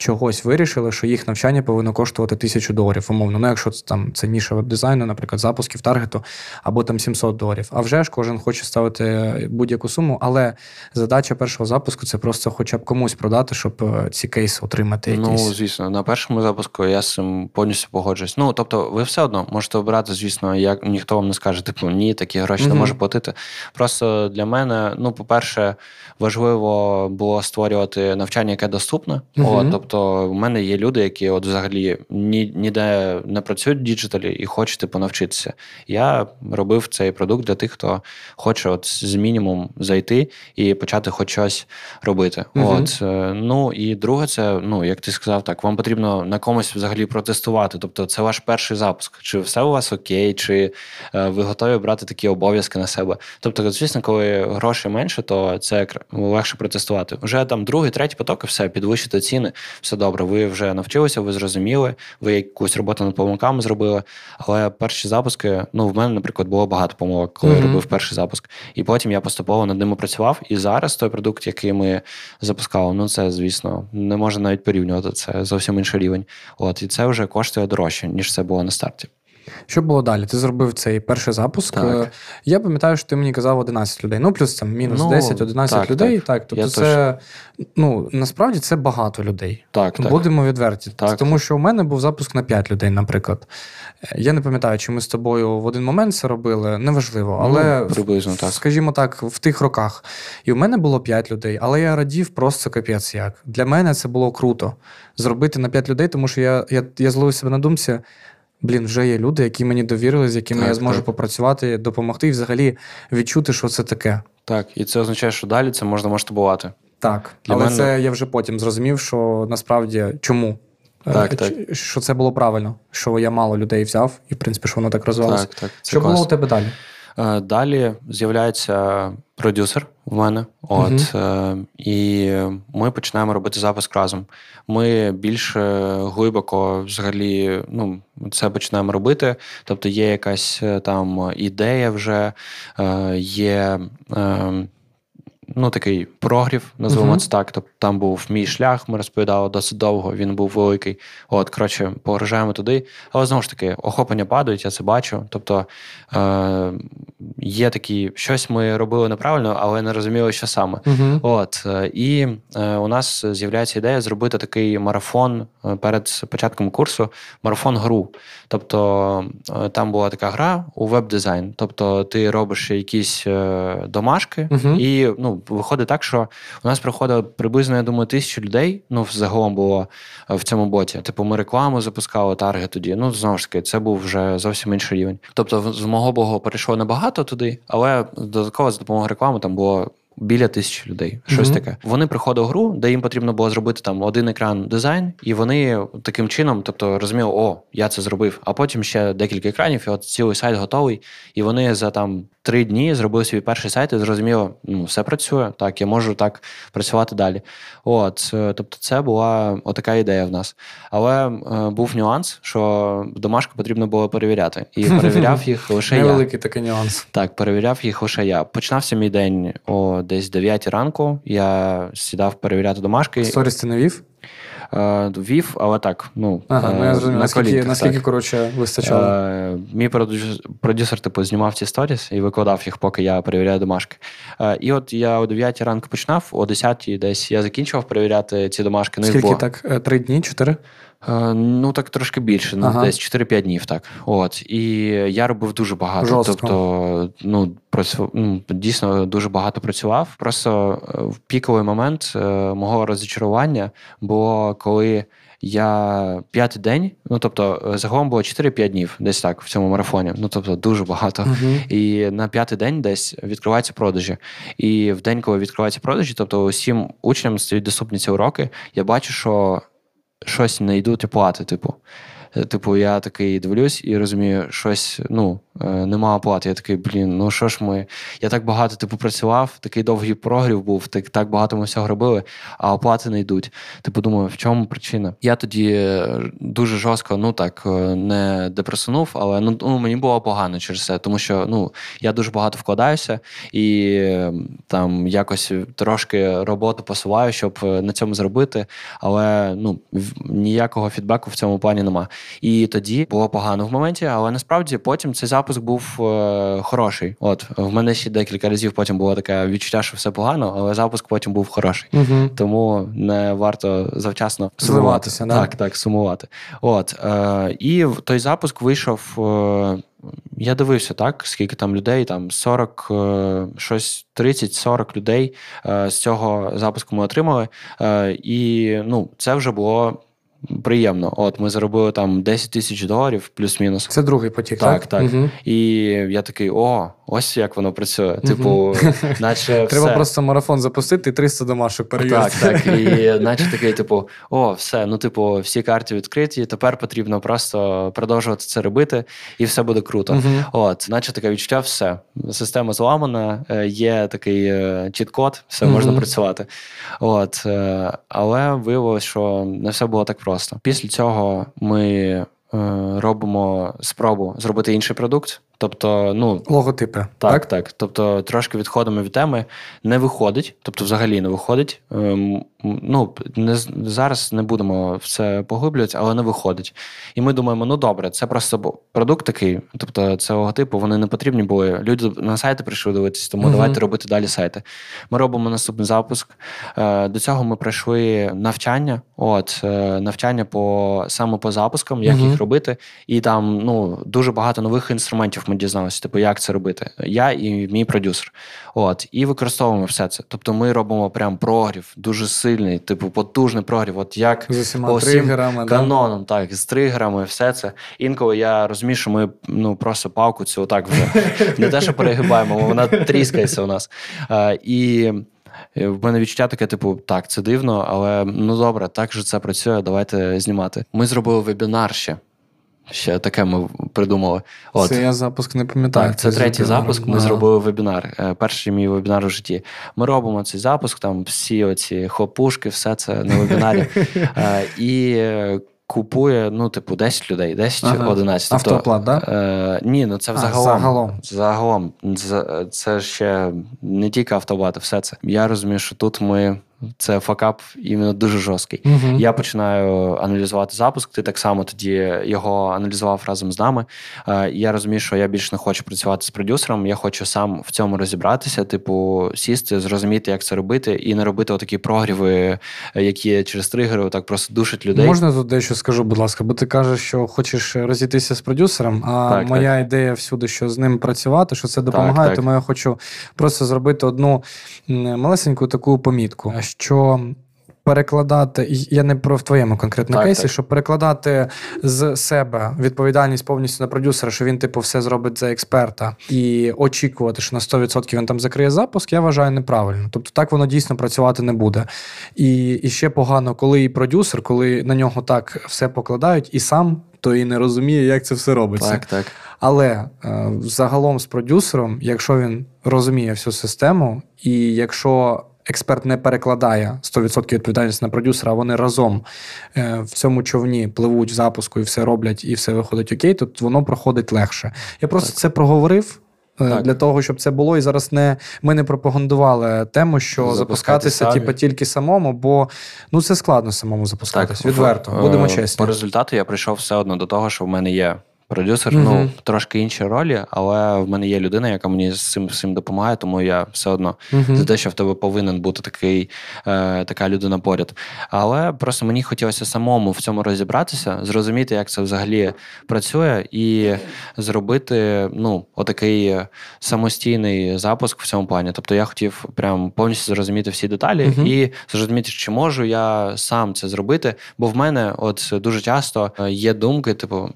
чогось вирішили, що їх навчання повинно коштувати тисячу доларів, умовно. Ну, якщо це там це ніша веб-дизайну, наприклад, запусків таргету, або там 700 доларів. А вже ж кожен хоче ставити будь-яку суму, але задача першого запуску це просто хоча б комусь продати, щоб е, ці кейси отримати. Ну, якісь. Ну, звісно, на першому запуску я з цим повністю погоджуюсь. Ну, тобто, ви все одно можете обирати, звісно, як ніхто вам не скаже, типу, ні, такі гроші mm-hmm. не може платити. Просто для мене, ну, по-перше, важливо було створювати навчання, яке доступне. Mm-hmm. От, тобто, Тобто, в мене є люди, які от взагалі ні, ніде не працюють в діджиталі і хочуть типу, навчитися. Я робив цей продукт для тих, хто хоче от з мінімум зайти і почати хоч щось робити. Угу. От е, ну і друге, це ну як ти сказав, так вам потрібно на комусь взагалі протестувати. Тобто, це ваш перший запуск. Чи все у вас окей, чи е, ви готові брати такі обов'язки на себе? Тобто, звісно, коли грошей менше, то це легше протестувати. Вже там другий, третій поток, і все підвищити ціни все добре. Ви вже навчилися, ви зрозуміли, ви якусь роботу над помилками зробили. Але перші запуски, ну в мене, наприклад, було багато помилок, коли mm-hmm. я робив перший запуск. І потім я поступово над ними працював. І зараз той продукт, який ми запускали, ну це звісно не можна навіть порівнювати. Це зовсім інший рівень. От і це вже коштує дорожче ніж це було на старті. Що було далі? Ти зробив цей перший запуск. Так. Е, я пам'ятаю, що ти мені казав 11 людей. Ну, плюс там мінус ну, 10-11 так, людей. Так, так. тобто, Я це ну насправді це багато людей. Так, Будемо відверті. Так. Тому що у мене був запуск на 5 людей, наприклад. Е, я не пам'ятаю, чи ми з тобою в один момент це робили. Неважливо, ну, але ну, приблизно так. скажімо так, в тих роках. І у мене було 5 людей, але я радів просто капець як. Для мене це було круто зробити на 5 людей, тому що я, я, я зловив себе на думці блін, вже є люди, які мені довірили, з якими так, я зможу так. попрацювати, допомогти і взагалі відчути, що це таке. Так, і це означає, що далі це можна масштабувати. Так, Для але мене... це я вже потім зрозумів, що насправді чому. Так, так. Що це було правильно, що я мало людей взяв, і в принципі, що воно так розвивалося. Так, так. Що класно. було у тебе далі? Е, далі з'являється продюсер в мене, от uh і ми починаємо робити запуск разом. Ми більш глибоко взагалі ну, це починаємо робити. Тобто є якась там ідея вже, є. Ем, ну, такий прогрів, називаємо uh-huh. це так. Тобто там був мій шлях, ми розповідали досить довго, він був великий. От, коротше, погружаємо туди. Але знову ж таки, охоплення падають, я це бачу. Тобто е, є такі, щось ми робили неправильно, але не розуміли, що саме. Uh-huh. От, е, І е, у нас з'являється ідея зробити такий марафон е, перед початком курсу, марафон гру. Тобто е, там була така гра у веб-дизайн. Тобто ти робиш якісь е, домашки uh-huh. і ну, виходить так, що у нас приходило приблизно, я думаю, тисячу людей. Ну, загалом було в цьому боті. Типу, ми рекламу запускали, таргет тоді. Ну, знову ж таки, це був вже зовсім інший рівень. Тобто, з мого богу перейшло небагато туди, але додатково за допомогою реклами там було біля тисячі людей. Щось mm-hmm. таке. Вони приходили в гру, де їм потрібно було зробити там один екран дизайн, і вони таким чином, тобто розуміли, о, я це зробив. А потім ще декілька екранів, і от цілий сайт готовий. І вони за там три дні зробили свій перший сайт і зрозуміло, ну все працює. Так, я можу так працювати далі. От, е, тобто, це була отака ідея в нас. Але е, був нюанс, що домашку потрібно було перевіряти. І *laughs* перевіряв їх лише я. Невеликий такий нюанс. Так, перевіряв їх лише я. Починався мій день о десь 9 ранку. Я сідав перевіряти домашки. Сторіс ти не вів? Е, вів, але так. ну, Ага, ну я зрозумів, на наскільки, наскільки так. коротше, вистачало. Е, Мій продюсер, продюсер типу, знімав ці сторіс і викладав їх, поки я перевіряю домашки. Е, І от я о 9 ранку починав, о 10 десь я закінчував перевіряти ці домашки. Ну, Скільки так? Е, Три дні, чотири? Е, Ну, так трошки більше, ну, Ага. десь 4-5 днів, так. От. І я робив дуже багато. Жорстко. Тобто, ну, працю... ну, дійсно дуже багато працював. Просто е, в піковий момент е, мого розчарування було, коли я п'ятий день, ну тобто, загалом було 4-5 днів, десь так, в цьому марафоні. Ну, тобто, дуже багато. Угу. І на п'ятий день десь відкриваються продажі. І в день, коли відкриваються продажі, тобто усім учням стають доступні ці уроки, я бачу, що щось не оплати, типу. Е, Типу, я такий дивлюсь і розумію, щось ну, е, нема оплати. Я такий, блін, ну що ж ми. Я так багато типу, працював, такий довгий прогрів був, так, так багато ми всього робили, а оплати не йдуть. Типу, думаю, в чому причина? Я тоді е, дуже жорстко, ну так, е, не депресанув, але ну, ну, мені було погано через це, тому що ну, я дуже багато вкладаюся і е, там якось трошки роботу посуваю, щоб е, на цьому зробити, але ну, ніякого фідбеку в цьому плані нема. І тоді було погано в моменті, але насправді потім цей запуск був е, хороший. От в мене ще декілька разів потім було таке відчуття, що все погано, але запуск потім був хороший. Угу. Тому не варто завчасно Зливатися? Так, так, сумувати. От е, і той запуск вийшов. Е, я дивився, так, скільки там людей, там 40, е, щось 30-40 людей е, з цього запуску ми отримали. Е, і ну, це вже було приємно. От ми заробили там 10 тисяч доларів, плюс-мінус. Це другий потік, Так, так? так. Угу. І я такий: о, ось як воно працює. Типу, *laughs* наче Треба все. просто марафон запустити і 300 домашок перевірити. Так, так. І *laughs* наче такий, типу, о, все, ну, типу, всі карти відкриті, тепер потрібно просто продовжувати це робити, і все буде круто. Мгм. От, наче таке відчуття, все. Система зламана, е, є такий е, чіт-код, все Мгм. можна працювати. От, е, але виявилось, що не все було так просто. Після цього ми е, робимо спробу зробити інший продукт. Тобто, ну, Логотипи. так, так. Тобто трошки відходимо від теми, не виходить, тобто взагалі не виходить. Ну, не, зараз не будемо в це поглиблювати, але не виходить. І ми думаємо, ну добре, це просто продукт такий, тобто це логотипу, вони не потрібні були. Люди на сайти прийшли дивитися, тому Мгм. давайте робити далі сайти. Ми робимо наступний запуск. Е, До цього ми пройшли навчання, от е, навчання по саме по запускам, як Мгм. їх робити. І там ну, дуже багато нових інструментів ми дізналися, типу, як це робити. Я і мій продюсер. От, і використовуємо все це. Тобто ми робимо прям прогрів, дуже сильний, типу, потужний прогрів. От як З усіма тригерами. да? каноном, так, з тригерами, все це. Інколи я розумію, що ми ну, просто палку цю отак вже не те, що перегибаємо, вона тріскається у нас. А, і е, в мене відчуття таке, типу, так, це дивно, але ну добре, так же це працює, давайте знімати. Ми зробили вебінар ще. Ще таке ми придумали. От. Це я запуск не пам'ятаю. Так, це з третій запуск. Ми Ага. зробили вебінар. Е, Перший мій вебінар у житті. Ми робимо цей запуск, там всі оці хлопушки, все це на вебінарі. *laughs* Е, І купує, ну, типу, 10 людей, 10-11. Ага. Автооплат, да? Е, ні, ну це А, загалом. Загалом. Це ще не тільки автобат, все це. Я розумію, що тут ми. Це факап іменно дуже жорсткий. Мгм. Я починаю аналізувати запуск. Ти так само тоді його аналізував разом з нами. Е, Я розумію, що я більше не хочу працювати з продюсером. Я хочу сам в цьому розібратися, типу, сісти, зрозуміти, як це робити, і не робити отакі прогріви, е, які через тригери так просто душать людей. Можна тут дещо скажу, будь ласка, бо ти кажеш, що хочеш розійтися з продюсером, а Так, моя ідея всюди, що з ним працювати, що це допомагає, так. тому я хочу просто зробити одну малесеньку таку помітку, що. Перекладати, я не про в твоєму конкретно Так, кейсі, так. щоб перекладати з себе відповідальність повністю на продюсера, що він, типу, все зробить за експерта, і очікувати, що на 100% він там закриє запуск, я вважаю неправильно. Тобто так воно дійсно працювати не буде. І, і ще погано, коли і продюсер, коли на нього так все покладають, і сам то і не розуміє, як це все робиться. Так, так. Але е, загалом з продюсером, якщо він розуміє всю систему, і якщо експерт не перекладає 100% відповідальність на продюсера, а вони разом е, в цьому човні пливуть в запуску і все роблять, і все виходить окей, то воно проходить легше. Я просто це проговорив. е, Так. для того, щоб це було. І зараз не ми не пропагандували тему, що Запускати запускатися типу, тільки самому, бо ну це складно самому запускатись. Відверто, в- будемо е, чесні. По результату я прийшов все одно до того, що в мене є продюсер, Мгм. ну трошки інші ролі, але в мене є людина, яка мені з цим всім допомагає, тому я все одно Мгм. за те, що в тебе повинен бути такий, е, така людина поряд. Але просто мені хотілося самому в цьому розібратися, зрозуміти, як це взагалі працює, і зробити ну, отакий самостійний запуск в цьому плані. Тобто я хотів прям повністю зрозуміти всі деталі Мгм. і зрозуміти, чи можу я сам це зробити. Бо в мене от дуже часто е, є думки, типу,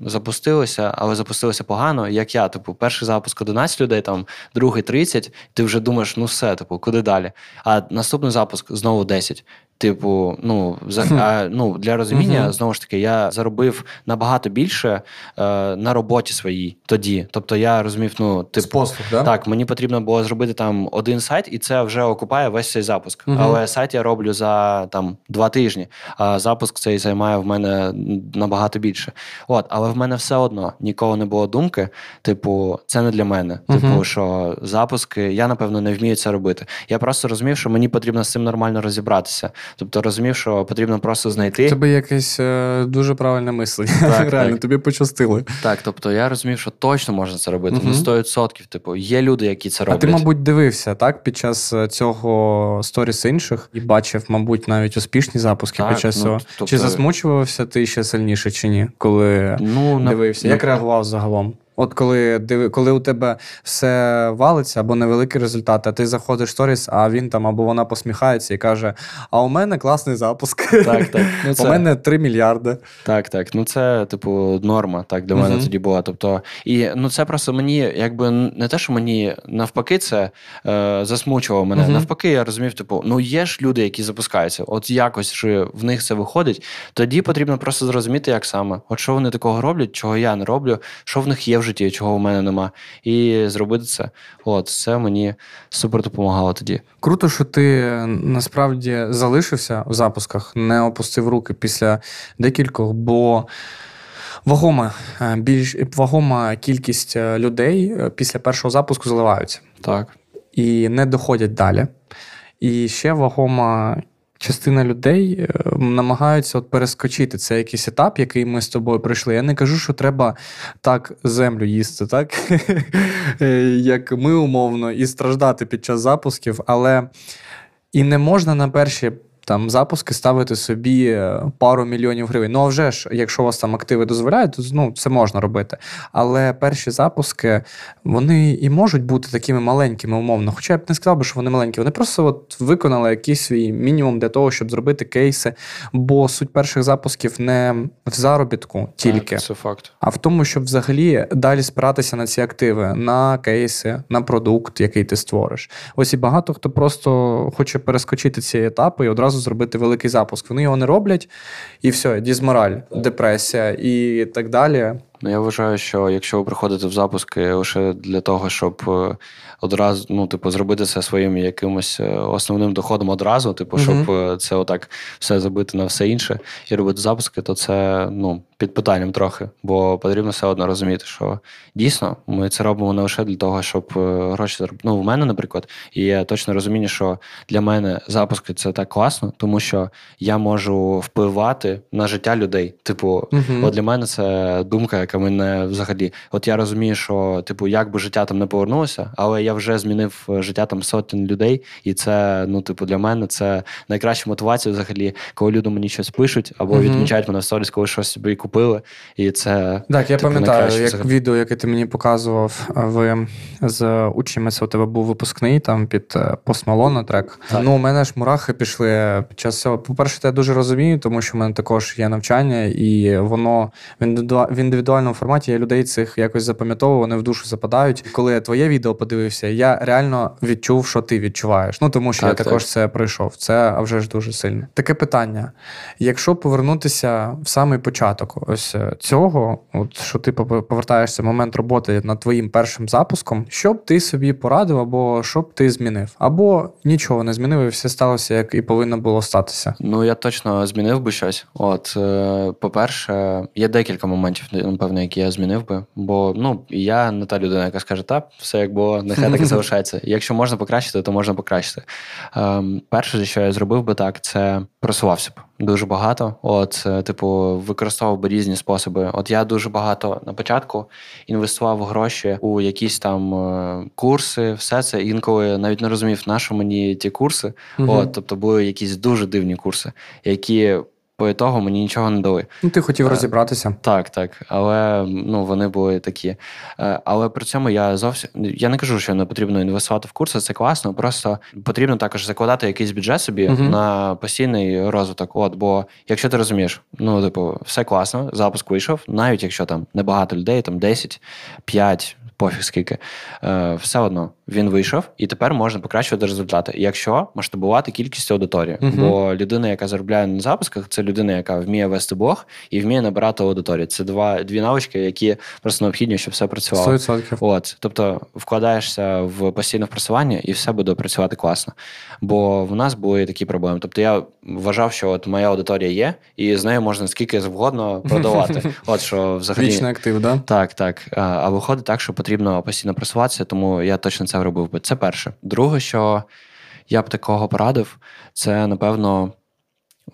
але запустилося погано. Як я, типу, перший запуск 11 людей, там другий 30, ти вже думаєш, ну все, типу, куди далі? А наступний запуск знову 10. Типу, ну, за, а, ну для розуміння, знову ж таки, я заробив набагато більше е, на роботі своїй тоді. Тобто я розумів, ну, типу, послуг, да? так, мені потрібно було зробити там один сайт, і це вже окупає весь цей запуск. Мгм. Але сайт я роблю за там два тижні, а запуск цей займає в мене набагато більше. От, але в мене все одно ніколи не було думки, типу, це не для мене. Мгм. Типу, що запуски, я напевно не вмію це робити. Я просто розумів, що мені потрібно з цим нормально розібратися. Тобто розумів, що потрібно просто знайти. У тебе якесь е, дуже правильне мислення. Так, *laughs* Реально, так. тобі почастили. Так, тобто я розумів, що точно можна це робити. Мгм. Ну, 100%. Типу, є люди, які це роблять. А ти, мабуть, дивився так під час е, цього сторіс інших і бачив, мабуть, навіть успішні запуски Так, під час ну, цього. тобто- Чи засмучувався ти ще сильніше, чи ні, коли ну, дивився? ну, Як реагував загалом? От коли диви, коли у тебе все валиться або невеликий результат, а ти заходиш в сторіс, а він там або вона посміхається і каже: А у мене класний запуск. Так, так. Ну, *laughs* У мене 3 мільярди. Так, так. Ну це, типу, норма так для мене тоді була. Тобто, і ну це просто мені, якби не те, що мені навпаки, це е, засмучувало мене. Мгм. Навпаки, я розумів, типу, ну є ж люди, які запускаються. От якось ж в них це виходить. Тоді потрібно просто зрозуміти, як саме. От що вони такого роблять, чого я не роблю, що в них є в житті, чого в мене нема. І зробити це. От це мені супер допомагало тоді. Круто, що ти насправді залишився в запусках, не опустив руки після декількох, бо вагома, е, більш вагома кількість е, людей е, після першого запуску заливаються Так. і не доходять далі. І ще вагома частина людей е, намагаються от перескочити. Це якийсь етап, який ми з тобою пройшли. Я не кажу, що треба так землю їсти, так *laughs* Е, як ми умовно, і страждати під час запусків, але і не можна на перші. Там запуски ставити собі е, пару мільйонів гривень. Ну, а вже ж, якщо у вас там активи дозволяють, то ну, це можна робити. Але перші запуски вони і можуть бути такими маленькими, умовно. Хоча я б не сказав би, що вони маленькі. Вони просто от виконали якийсь свій мінімум для того, щоб зробити кейси. Бо суть перших запусків не в заробітку тільки, це факт. а в тому, щоб взагалі далі спиратися на ці активи, на кейси, на продукт, який ти створиш. Ось і багато хто просто хоче перескочити ці етапи і одразу зробити великий запуск. Вони його не роблять, і все, дізмораль, депресія і так далі. Ну, я вважаю, що якщо ви приходите в запуски лише для того, щоб е, одразу, ну, типу, зробити це своїм якимось е, основним доходом одразу, типу, щоб е, це отак все забити на все інше і робити запуски, то це ну, під питанням трохи. Бо потрібно все одно розуміти, що дійсно ми це робимо не лише для того, щоб е, гроші заробити. Ну, в мене, наприклад, і є точне розуміння, що для мене запуски це так класно, тому що я можу впливати на життя людей. Типу, Мгм. От для мене це думка, яка мене взагалі. От я розумію, що типу, як би життя там не повернулося, але я вже змінив е, життя там сотень людей, і це, ну, типу, для мене це найкраща мотивація взагалі, коли люди мені щось пишуть або Мгм. відмічають мене в сторіс, коли щось собі купили. І це Так, я типу, пам'ятаю, як взагалі. відео, яке ти мені показував, ви з учнями, це у тебе був випускний там під е, Post Malone трек. Так. Ну, у мене ж мурахи пішли під час цього. По-перше, я дуже розумію, тому що в мене також є навчання, і воно в в індивідуальному форматі я людей цих якось запам'ятовував, вони в душу западають. Коли я твоє відео подивився. Подивився. Я реально відчув, що ти відчуваєш. Ну тому що Так, я також це пройшов. Це а вже ж дуже сильно. Таке питання: якщо повернутися в самий початок, ось е, цього, от що ти повертаєшся в момент роботи над твоїм першим запуском, що б ти собі порадив, або що б ти змінив, або нічого не змінив, і все сталося, як і повинно було статися. Ну, я точно змінив би щось. От, е, по-перше, є декілька моментів, напевно, які я змінив би. Бо ну, я не та людина, яка скаже, та все як було, нехай так і *laughs* залишається. Якщо можна покращити, то можна покращити. Ем, перше, що я зробив би так, це просувався б дуже багато. От, е, типу, використовував би різні способи. От я дуже багато на початку інвестував гроші у якісь там е, курси, все це інколи навіть не розумів, на що мені ті курси. От, тобто були якісь дуже дивні курси, які по ітогу мені нічого не дали. Ну, ти хотів Е, розібратися. Так, так. Але ну, вони були такі. Е, Але при цьому я зовсім я не кажу, що не потрібно інвестувати в курси, це класно. Просто потрібно також закладати якийсь бюджет собі Мгм. на постійний розвиток. От, бо якщо ти розумієш, ну, типу, все класно, запуск вийшов, навіть якщо там небагато людей, там 10, 5, пофіг скільки, е, все одно він вийшов, і тепер можна покращувати результати. Якщо масштабувати кількість аудиторії, Мгм. бо людина, яка заробляє на запусках, це людина, яка вміє вести блог і вміє набирати аудиторію. Це два дві навички, які просто необхідні, щоб все працювало. 100%. От, тобто вкладаєшся в постійне просування, і все буде працювати класно. Бо в нас були такі проблеми. Тобто я вважав, що от моя аудиторія є, і з нею можна скільки завгодно *laughs* продавати. От що взагалі Вічний актив, да? так, так. А, виходить так, що потрібно постійно просуватися, тому я точно це робив би. Це перше. Друге, що я б такого порадив, це напевно.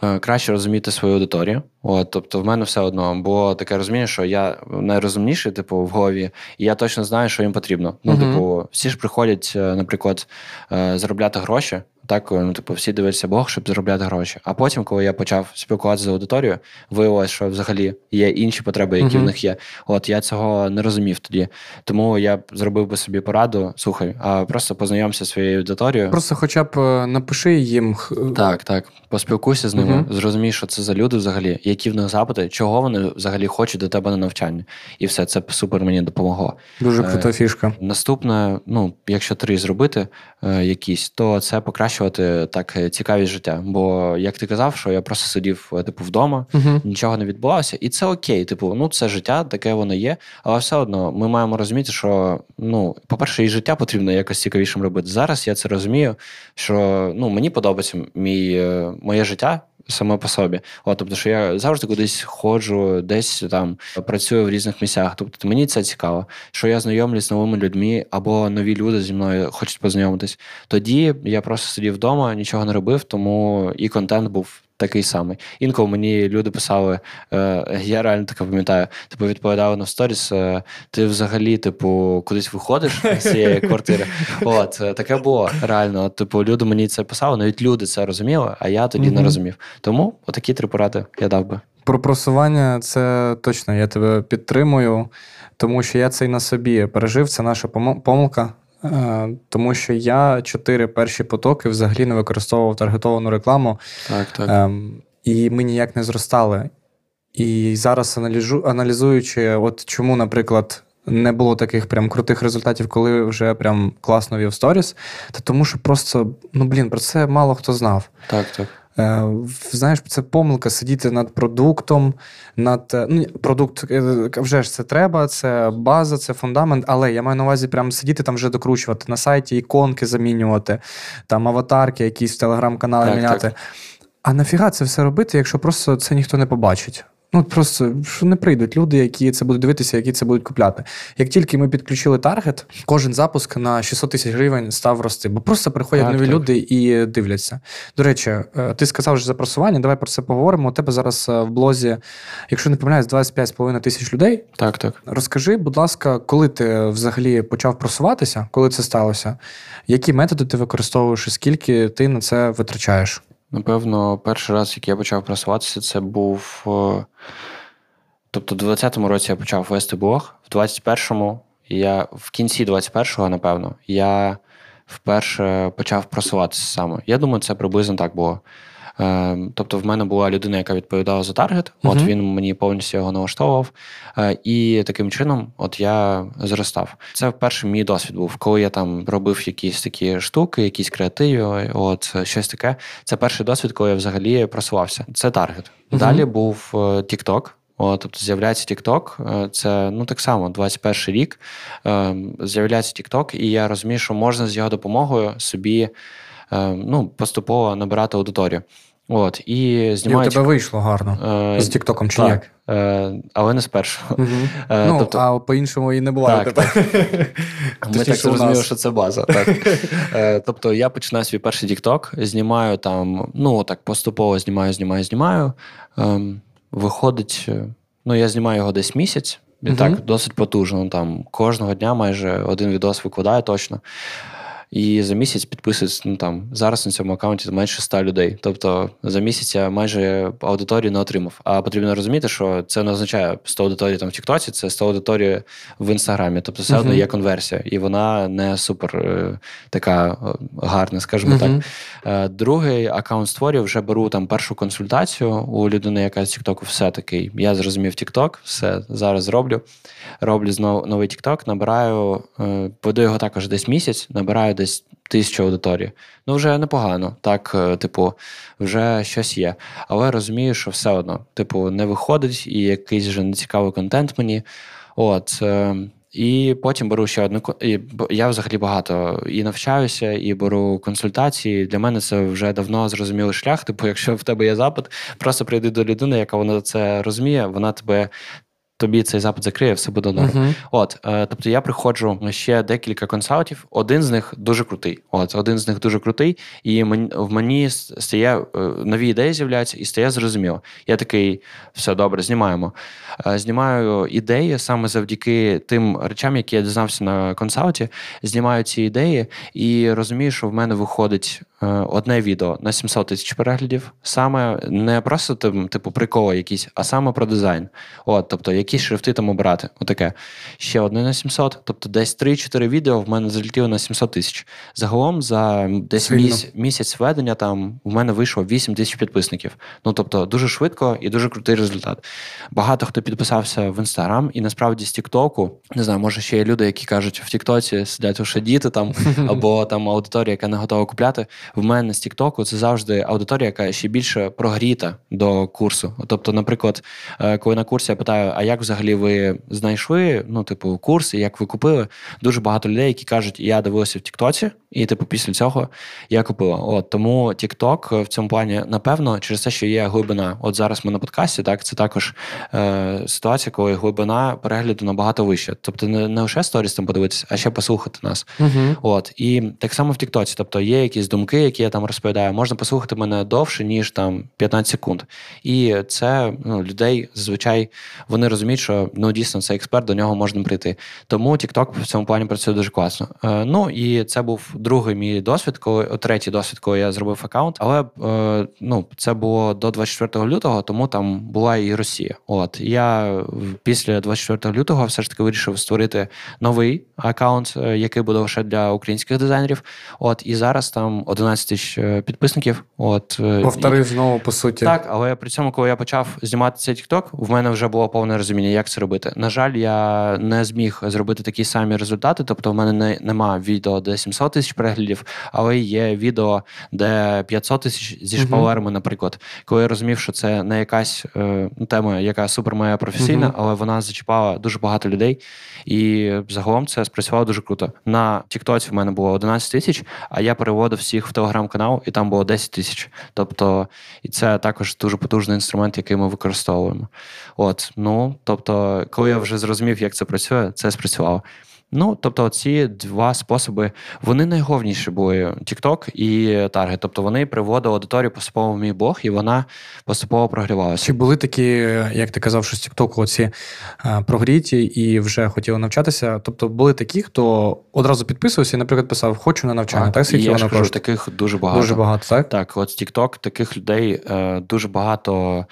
е, Краще розуміти свою аудиторію. От, тобто, в мене все одно було таке розуміння, що я найрозумніший, типу, в голові, і я точно знаю, що їм потрібно. Ну, Мгм. типу, всі ж приходять, е, наприклад, е, заробляти гроші. Так, ну, типу, всі дивляться Бог, щоб заробляти гроші. А потім, коли я почав спілкуватися з аудиторією, виявилось, що взагалі є інші потреби, які Мгм. в них є. От я цього не розумів тоді. Тому я зробив би собі пораду. Слухай, а просто познайомся зі своєю аудиторією. Просто хоча б е, напиши їм. Так, так. Поспілкуйся з ними, Мгм. зрозумій, що це за люди взагалі, які в них запити, чого вони взагалі хочуть до тебе на навчання. І все це супер мені допомогло. Дуже Е, крута фішка. Наступне, ну, якщо три зробити е, якісь, то це покращувати так е, цікавість життя. Бо, як ти казав, що я просто сидів е, типу вдома, Угу. нічого не відбувалося, і це окей. Типу, ну це життя, таке воно є. Але все одно ми маємо розуміти, що ну, по-перше, і життя потрібно якось цікавішим робити. Зараз я це розумію, що ну мені подобається мій, е, моє життя. Саме по собі, От, тобто, що я завжди кудись ходжу, десь там працюю в різних місцях. Тобто мені це цікаво, що я знайомлюсь з новими людьми або нові люди зі мною хочуть познайомитись. Тоді я просто сидів вдома, нічого не робив, тому і контент був такий самий. Інколи мені люди писали, е, я реально таке пам'ятаю, типу відповідали на сторіс, е, ти взагалі, типу, кудись виходиш з цієї квартири. От, е, таке було реально. Типу, люди мені це писали, навіть люди це розуміли, а я тоді не розумів. Тому отакі три поради я дав би. Про просування це точно, я тебе підтримую, тому що я це і на собі пережив. Це наша помилка. Е, Тому що я чотири перші потоки взагалі не використовував таргетовану рекламу, Так, так. ем, і ми ніяк не зростали. І зараз аналізу, аналізуючи, от чому, наприклад, не було таких прям крутих результатів, коли вже прям класно вів сторіс, то тому що просто, ну блін, про це мало хто знав. Так, так. Е, Знаєш, це помилка сидіти над продуктом, над е, ну, продукт е, вже ж це треба, це база, це фундамент. Але я маю на увазі прям сидіти там вже докручувати на сайті, іконки замінювати, там аватарки, якісь в телеграм-канали міняти. так. А нафіга це все робити, якщо просто це ніхто не побачить? Ну просто що не прийдуть люди, які це будуть дивитися, які це будуть купляти. Як тільки ми підключили таргет, кожен запуск на 600 тисяч гривень став рости, бо просто приходять Так, нові так. люди і дивляться. До речі, е, ти сказав вже за просування, давай про це поговоримо. У тебе зараз е, в блозі, якщо не помиляюсь, 25,5 тисяч людей. Так, так. Розкажи, будь ласка, коли ти взагалі почав просуватися, коли це сталося? Які методи ти використовуєш і скільки ти на це витрачаєш? Напевно, перший раз, як я почав просуватися, це був. е, Тобто, в 20-му році я почав вести блог, в 21-му я в кінці 21-го, напевно, я вперше почав просуватися саме. Я думаю, це приблизно так було. Е, тобто, в мене була людина, яка відповідала за таргет. От uh він мені повністю його налаштовував. Е, і таким чином, от я зростав. Це перший мій досвід був, коли я там робив якісь такі штуки, якісь креативи, от щось таке. Це перший досвід, коли я взагалі просувався. Це таргет. uh Далі був TikTok. О, тобто з'являється TikTok, е, це ну так само 21 рік. Е, з'являється TikTok, і я розумію, що можна з його допомогою собі е, ну, поступово набирати аудиторію. От, І знімають... І у тебе вийшло гарно з Тіктоком чи так, як? Але не спершу. Угу. Ну, тобто... А по-іншому і не буває. Так, так. *laughs* Ми так зрозуміли, що це база. Так. *laughs* Тобто я починаю свій перший TikTok, знімаю там, ну так поступово знімаю, знімаю, знімаю. Ем, виходить, е, ну я знімаю його десь місяць, і uh так досить потужно. Там Кожного дня майже один відос викладаю точно. І за місяць підписується, ну там зараз на цьому аккаунті менше 100 людей. Тобто за місяць я майже аудиторію не отримав. А потрібно розуміти, що це не означає 100 аудиторії там в Тіктоці, це 100 аудиторії в інстаграмі. Тобто все одно uh-huh. є конверсія, і вона не супер е, така е, гарна, скажімо uh-huh. так. Е, другий аккаунт створюю, вже беру там першу консультацію у людини, яка з Тіктоку все таки. Я зрозумів Тікток, все зараз зроблю. Роблю знову новий Тікток, набираю, веду його також десь місяць, набираю десь тисячу аудиторії. Ну, вже непогано. Так, е, типу, вже щось є. Але розумію, що все одно, типу, не виходить, і якийсь вже нецікавий контент мені. От. Е, і потім беру ще одну і я взагалі багато і навчаюся, і беру консультації. Для мене це вже давно зрозумілий шлях. Типу, якщо в тебе є запит, просто прийди до людини, яка вона це розуміє, вона тебе тобі цей запит закриє, все буде норм. Uh-huh. От, е, тобто я приходжу ще декілька консалтів. Один з них дуже крутий. От один з них дуже крутий, і мені в мені стає е, нові ідеї з'являються, і стає зрозуміло. Я такий, все добре, знімаємо. Е, знімаю ідеї саме завдяки тим речам, які я дізнався на консалті. Знімаю ці ідеї і розумію, що в мене виходить Е, одне відео на 700 тисяч переглядів, саме не просто типу приколи якісь, а саме про дизайн. От, Тобто, які шрифти там обрати. Отаке. Ще одне на 700, тобто десь 3-4 відео в мене залетіло на 700 тисяч. Загалом за десь місяць, місяць ведення там в мене вийшло 8 тисяч підписників. Ну тобто дуже швидко і дуже крутий результат. Багато хто підписався в інстаграм, і насправді з Тіктоку, не знаю, може ще є люди, які кажуть, в Тіктоці сидять уже діти там, *laughs* або там аудиторія, яка не готова купляти в мене з Тіктоку це завжди аудиторія, яка ще більше прогріта до курсу. Тобто, наприклад, е, коли на курсі я питаю, а як взагалі ви знайшли ну, типу, курс і як ви купили, дуже багато людей, які кажуть, я дивився в Тіктоці, і типу після цього я купила. От тому Тікток в цьому плані, напевно, через те, що є глибина. От зараз ми на подкасті, так це також е, ситуація, коли глибина перегляду набагато вища. Тобто, не не лише сторіс там подивитися, а ще послухати нас. Угу. От і так само в Тіктоці. Тобто є якісь думки які я там розповідаю, можна послухати мене довше, ніж там 15 секунд. І це ну, людей зазвичай вони розуміють, що ну дійсно це експерт, до нього можна прийти. Тому TikTok в цьому плані працює дуже класно. Е, ну і це був другий мій досвід, коли третій досвід, коли я зробив аккаунт. Але е, ну це було до 24 лютого, тому там була і Росія. От я після 24 лютого все ж таки вирішив створити новий аккаунт, е, який буде лише для українських дизайнерів. От і зараз там 11 тисяч е, підписників. От е, Повтори знову по суті. Так, але при цьому, коли я почав знімати цей TikTok, в мене вже було повне розуміння, як це робити. На жаль, я не зміг зробити такі самі результати. Тобто, в мене не нема відео, де 700 тисяч переглядів, але є відео, де 500 тисяч зі шпалерами, uh-huh. наприклад. Коли я розумів, що це не якась е, тема, яка супер моя професійна, uh-huh. але вона зачіпала дуже багато людей. І загалом це спрацювало дуже круто. На Тіктоці в мене було 11 тисяч, а я переводив всіх в телеграм-канал, і там було 10 тисяч. Тобто, і це також дуже потужний інструмент, який ми використовуємо. От, ну тобто, коли я вже зрозумів, як це працює, це спрацювало. Ну, тобто, ці два способи вони найголовніші були TikTok і Target. Тобто вони приводили аудиторію поступово в мій блог, і вона поступово прогрівалася. Чи були такі, як ти казав, що з TikTok оці е, прогріті і вже хотіли навчатися? Тобто були такі, хто одразу підписувався і, наприклад, писав Хочу на навчання. А, так, скільки я вона кажу, таких дуже багато. Дуже багато, так? Так, от з TikTok таких людей е, дуже багато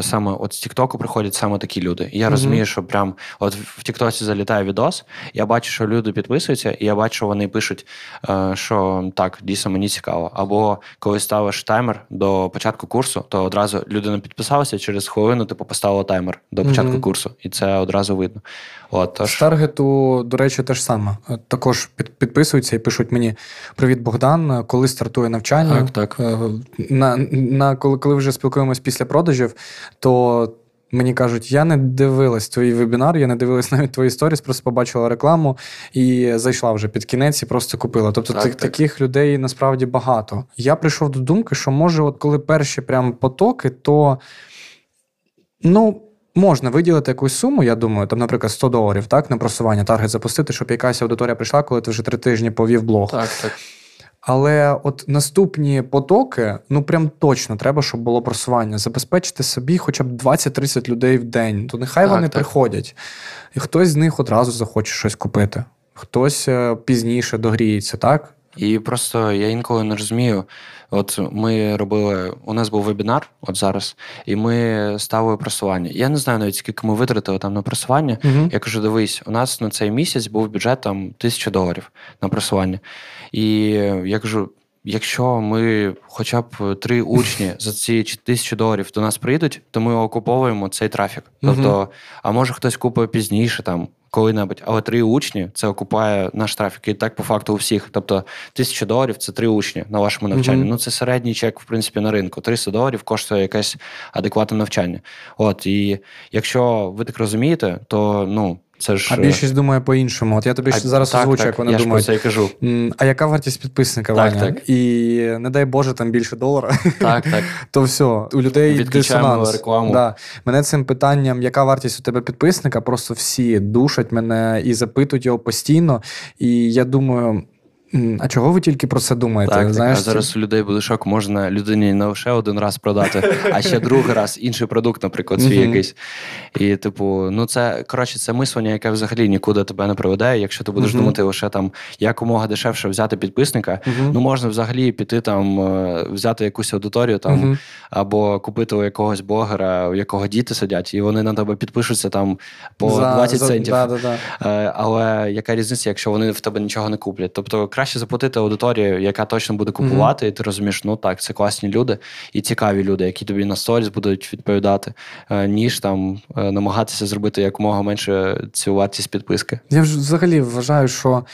саме от з Тіктоку приходять саме такі люди. І я mm-hmm. розумію, що прям от в Тіктоці залітає відос. Я бачу бачу, що люди підписуються, і я бачу, вони пишуть, е, що так, дійсно мені цікаво. Або коли ставиш таймер до початку курсу, то одразу людина підписалася через хвилину, типу поставила таймер до початку mm курсу, і це одразу видно. От, тож... З таргету, до речі, те ж саме. Також підписуються і пишуть мені: Привіт, Богдан, коли стартує навчання. Так, так. На, на, Коли коли вже спілкуємось після продажів, то Мені кажуть, я не дивилась твій вебінар, я не дивилась *laughs* навіть твої сторіс, просто побачила рекламу і зайшла вже під кінець і просто купила. Тобто так, так. таких людей насправді багато. Я прийшов до думки, що може, от коли перші прям потоки, то ну. Можна виділити якусь суму, я думаю, там, наприклад, 100 доларів так, на просування, таргет запустити, щоб якась аудиторія прийшла, коли ти вже три тижні повів блог. Так, так. Але от наступні потоки, ну прям точно треба, щоб було просування. Забезпечити собі хоча б 20-30 людей в день. То нехай так, вони так. приходять, і хтось з них одразу захоче щось купити, хтось е, пізніше догріється, так? І просто я інколи не розумію. От ми робили, у нас був вебінар, от зараз, і ми ставили просування. Я не знаю навіть скільки ми витратили там на просування. uh Я кажу: дивись, у нас на цей місяць був бюджет там тисяча доларів на просування. І я кажу. Якщо ми хоча б три учні *laughs* за ці тисячі доларів до нас прийдуть, то ми окуповуємо цей трафік. Тобто, а може хтось купить пізніше там коли-небудь, але три учні це окупає наш трафік. І так по факту у всіх. Тобто тисяча доларів це три учні на вашому навчанні. Ну це середній чек, в принципі, на ринку. 300 доларів коштує якесь адекватне навчання. От і якщо ви так розумієте, то ну. Це ж... А більшість думає по-іншому. От я тобі а, зараз так, озвучу, як вони я думають. Ж про це і кажу. А яка вартість підписника, так, Ваня? Так. І не дай Боже, там більше долара. Так, так. *laughs* То все, у людей дисонанс. рекламу. Да. Мене цим питанням, яка вартість у тебе підписника, просто всі душать мене і запитують його постійно. І я думаю. А чого ви тільки про це думаєте? Так, Знаєш, так, а зараз у людей буде шок, можна людині не лише один раз продати, а ще другий раз інший продукт, наприклад, свій якийсь. І, типу, ну це коротше, це мислення, яке взагалі нікуди тебе не приведе. Якщо ти будеш думати лише там якомога дешевше взяти підписника, ну можна взагалі піти там, е, взяти якусь аудиторію там, або купити у якогось блогера, у якого діти сидять, і вони на тебе підпишуться там по 20 центів. Е, але яка різниця, якщо вони в тебе нічого не куплять? Тобто краще заплатити аудиторію, яка точно буде купувати, mm-hmm. і ти розумієш, ну так, це класні люди і цікаві люди, які тобі на сторіс будуть відповідати, е, ніж там е, намагатися зробити якомога менше цю вартість підписки. Я взагалі вважаю, що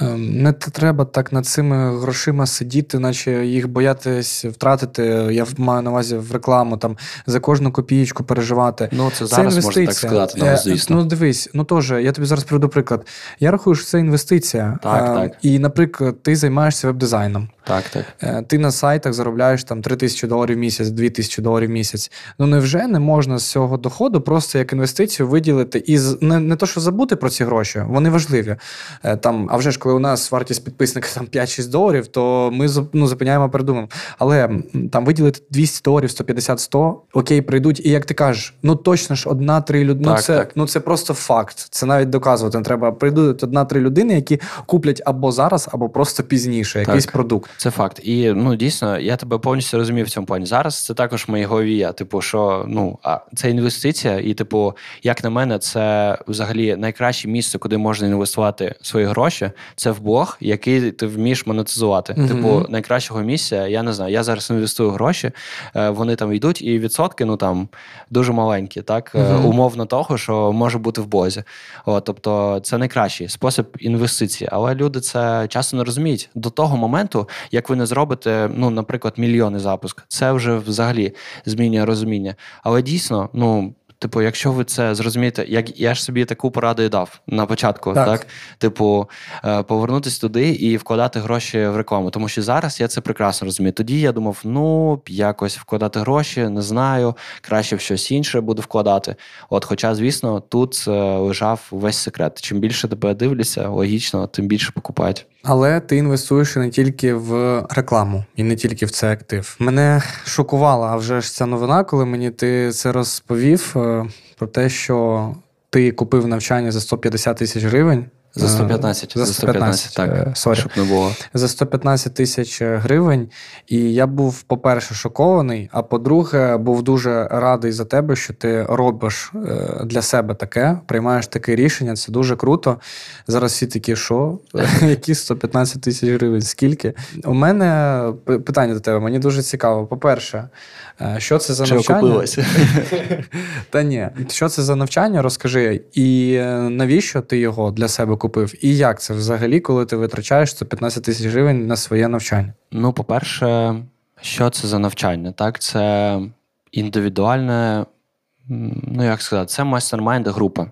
ем, не треба так над цими грошима сидіти, наче їх боятись втратити. Я маю на увазі в рекламу там за кожну копієчку переживати. Ну це зараз це можна так сказати. Там, звісно. Ну дивись, ну теж я тобі зараз приведу приклад. Я рахую, що це інвестиція. Так, а, так. І, наприклад, ти займаєшся веб-дизайном. Так, так. Е, ти на сайтах заробляєш там 3 тисячі доларів в місяць, 2 тисячі доларів в місяць. Ну невже не можна з цього доходу просто як інвестицію виділити і не не то, що забути про ці гроші, вони важливі. Е, там, А вже ж коли у нас вартість підписника там 5-6 доларів, то ми ну, зупиняємо передумаємо. Але там виділити 200 доларів, 150-100, окей, прийдуть. І як ти кажеш, ну точно ж одна-три людини. Ну, це так. ну це просто факт. Це навіть доказувати не треба. Прийдуть одна-три людини, які куплять або зараз, або просто пізніше якийсь так. продукт. Це факт. І ну дійсно, я тебе повністю розумію в цьому плані. Зараз це також в моїй голові. Типу, що ну а це інвестиція, і типу, як на мене, це взагалі найкраще місце, куди можна інвестувати свої гроші. Це в блог, який ти вмієш монетизувати. Mm-hmm. Типу, найкращого місця, я не знаю. Я зараз інвестую гроші, е, вони там йдуть, і відсотки ну там дуже маленькі, так mm-hmm. умовно того, що може бути в бозі. О, тобто, це найкращий спосіб інвестиції, але люди це часто не розуміють до того моменту як ви не зробите, ну, наприклад, мільйони запуск. Це вже взагалі змінює розуміння. Але дійсно, ну. Типу, якщо ви це зрозумієте, як я ж собі таку пораду і дав на початку, так, так? типу, е, повернутися туди і вкладати гроші в рекламу. Тому що зараз я це прекрасно розумію. Тоді я думав, ну якось вкладати гроші, не знаю, краще в щось інше буду вкладати. От, хоча, звісно, тут е, лежав весь секрет. Чим більше тебе дивляться, логічно, тим більше покупають. Але ти інвестуєш не тільки в рекламу, і не тільки в цей актив. Мене шокувала вже ж ця новина, коли мені ти це розповів е, про те, що ти купив навчання за 150 тисяч гривень За 115. За 115, так. е. Щоб не було. За 115 тисяч гривень. І я був, по-перше, шокований, а по-друге, був дуже радий за тебе, що ти робиш е, для себе таке, приймаєш таке рішення. Це дуже круто. Зараз всі такі, що? *laughs* Які 115 тисяч гривень? Скільки? У мене питання до тебе, мені дуже цікаво. По-перше, е, що це за Чи навчання? *laughs* Та ні, що це за навчання? Розкажи, і е, навіщо ти його для себе купив? І як це взагалі, коли ти витрачаєш 115 тисяч гривень на своє навчання? Ну, по-перше, що це за навчання? Так, це індивідуальне, ну як сказати, це майстер-майнд група.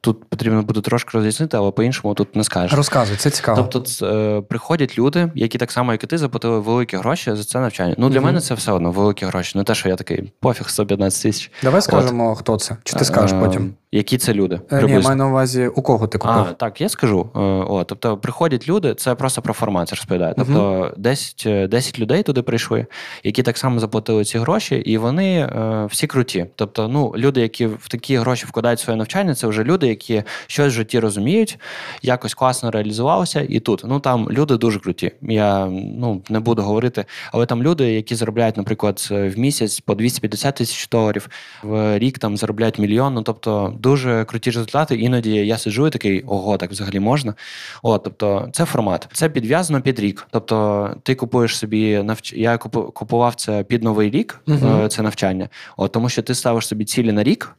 Тут потрібно буде трошки роз'яснити, але по-іншому тут не скажеш. Розказуй, це цікаво. Тобто е, приходять люди, які так само, як і ти, заплатили великі гроші за це навчання. Ну, для Мгм. мене це все одно великі гроші. Не те, що я такий пофіг 115 тисяч. Давай скажемо, хто це. Чи ти скажеш Е, потім? Які це люди? Е, Ні, маю на увазі, у кого ти купив. А, так, я скажу. Е, О, тобто приходять люди, це просто про формат розповідає. Тобто 10, е, 10 людей туди прийшли, які так само заплатили ці гроші, і вони е, всі круті. Тобто, ну, люди, які в такі гроші вкладають своє навчання, це вже люди, які щось в житті розуміють, якось класно реалізувалися. І тут ну там люди дуже круті. Я ну не буду говорити, але там люди, які заробляють, наприклад, в місяць по 250 тисяч доларів, в рік там заробляють мільйон. Ну тобто дуже круті результати. Іноді я сиджу і такий, ого, так взагалі можна. От, тобто, це формат. Це підв'язано під рік. Тобто, ти купуєш собі навч... Я купу- купував це під новий рік, е, це навчання. От тому, що ти ставиш собі цілі на рік.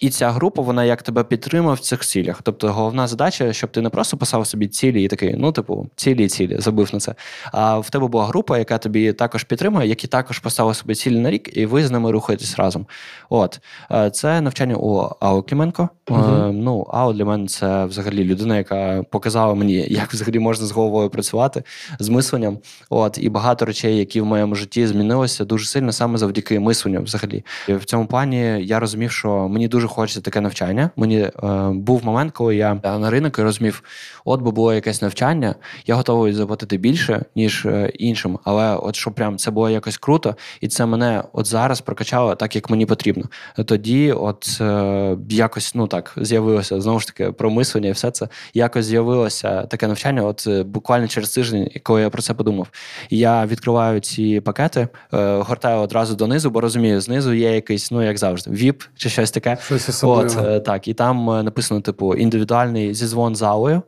І ця група, вона як тебе підтримує в цих цілях. Тобто, головна задача, щоб ти не просто писав собі цілі і такий, ну, типу, цілі і цілі, забив на це. А в тебе була група, яка тобі також підтримує, які також поставили собі цілі на рік, і ви з ними рухаєтесь разом. От Е, це навчання у Ао Кліменко. Мгм. Ну, Ао для мене це взагалі людина, яка показала мені, як взагалі можна з головою працювати, з мисленням. От і багато речей, які в моєму житті змінилися дуже сильно саме завдяки мисленню. Взагалі, і в цьому плані я розумів, що мені дуже хочеться таке навчання. Мені е, був момент, коли я е, на ринок і розумів, от би було якесь навчання, я готовий заплатити більше ніж е, іншим. Але от що прям це було якось круто, і це мене от зараз прокачало так, як мені потрібно. Тоді, от е, якось ну так з'явилося знову ж таки про мислення і все це якось з'явилося таке навчання. От е, буквально через тиждень, коли я про це подумав, я відкриваю ці пакети, е, гортаю одразу донизу, бо розумію, знизу є якийсь, ну як завжди, ВІП чи щось таке. Щось. От, е, так, і там е, написано, типу, індивідуальний зізвон залою.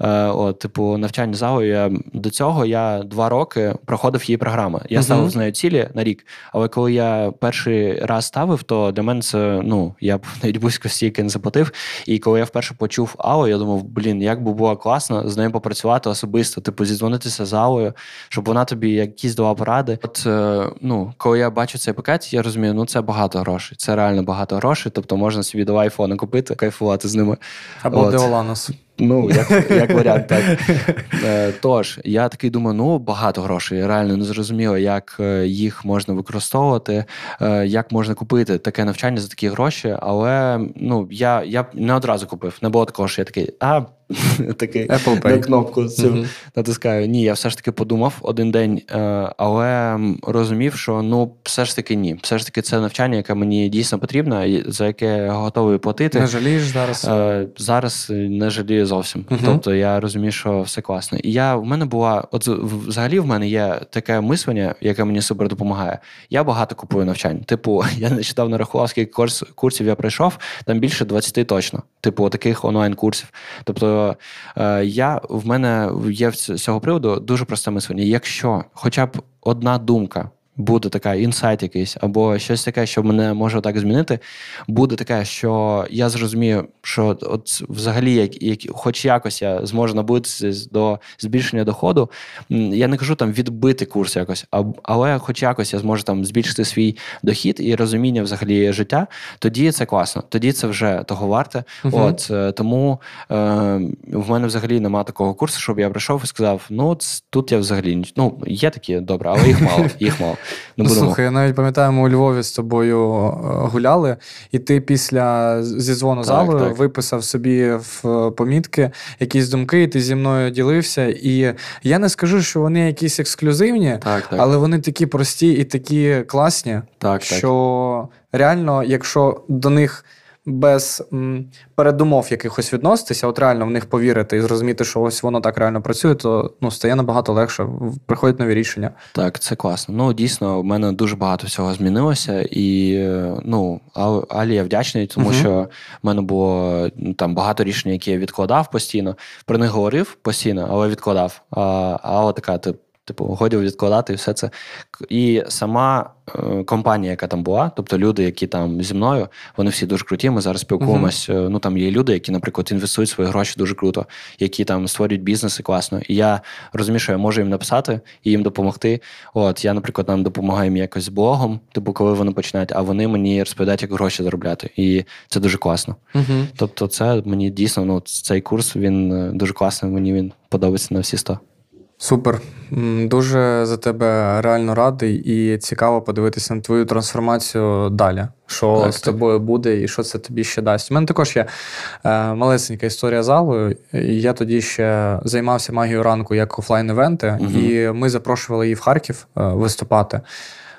Е, От, типу, навчання. Я до цього я два роки проходив її програму. Я Мгм. ставив з нею цілі на рік. Але коли я перший раз ставив, то для мене це ну я б навіть близько стільки не заплатив. І коли я вперше почув Аллу, я думав, блін, як би було класно з нею попрацювати особисто, типу, зідзвонитися з Аллою, щоб вона тобі якісь дала поради. От е, ну, коли я бачу цей пакет, я розумію, ну це багато грошей. Це реально багато грошей. Тобто можна собі два айфони купити, кайфувати з ними. Або. Деоланос. Ну, як, як варіант, так. *laughs* Е, тож, я такий думаю, ну багато грошей. Реально не зрозуміло, як е, їх можна використовувати, е, як можна купити таке навчання за такі гроші. Але ну, я, я не одразу купив. Не було такого, що я такий, а *laughs* такий Apple на кнопку цю Мгм. натискаю. Ні, я все ж таки подумав один день, е, але розумів, що ну все ж таки ні. Все ж таки, це навчання, яке мені дійсно потрібно, за яке я готовий платити. Не жалієш зараз? Е, зараз не жалію зовсім. Мгм. Тобто я розумію, що все класно. І я в мене була, от взагалі в мене є таке мислення, яке мені супер допомагає. Я багато купую навчань. Типу, *laughs* я нещодавно рахував, скільки курс, курсів я пройшов, там більше 20 точно. Типу, таких онлайн-курсів. Тобто е, я в мене є з цього приводу дуже просте мислення. Якщо хоча б одна думка. Буде така інсайт якийсь, або щось таке, що мене може так змінити. Буде таке, що я зрозумію, що от взагалі, як, як хоч якось я зможу наблизитися до збільшення доходу. Я не кажу там відбити курс якось, а, але хоч якось я зможу там збільшити свій дохід і розуміння взагалі життя. Тоді це класно, тоді це вже того варте. Мгм. От е, тому е, в мене взагалі нема такого курсу, щоб я прийшов і сказав: ну тут я взагалі ну є такі добре, але їх мало, їх мало. Не Ну, будемо. слухай, я навіть пам'ятаю, ми у Львові з тобою е, гуляли, і ти після зі дзвону залу так. виписав собі в е, помітки якісь думки, і ти зі мною ділився. І я не скажу, що вони якісь ексклюзивні, Так, так, але вони такі прості і такі класні, так, так. що реально, якщо до них без м, передумов якихось відноситися, от реально в них повірити і зрозуміти, що ось воно так реально працює, то ну, стає набагато легше, приходять нові рішення. Так, це класно. Ну, дійсно, в мене дуже багато всього змінилося, і ну, Алі я вдячний, тому uh що в мене було ну, там багато рішень, які я відкладав постійно. Про них говорив постійно, але відкладав. А Алла така, тип. Типу, годі відкладати і все це. І сама е, компанія, яка там була, тобто люди, які там зі мною, вони всі дуже круті. Ми зараз спілкуємось. Uh-huh. Ну там є люди, які, наприклад, інвестують свої гроші дуже круто, які там створюють бізнеси класно. І я розумію, що я можу їм написати і їм допомогти. От я, наприклад, нам допомагаю їм якось з блогом, типу, коли вони починають, а вони мені розповідають, як гроші заробляти. І це дуже класно. Uh-huh. Тобто, це мені дійсно ну, цей курс він е, дуже класний. Мені він подобається на всі сто. Супер. Дуже за тебе реально радий і цікаво подивитися на твою трансформацію далі. Що так, з тобою так. буде і що це тобі ще дасть. У мене також є е, малесенька історія залу. Я тоді ще займався магією ранку як офлайн-івенти, угу. і ми запрошували її в Харків е, виступати.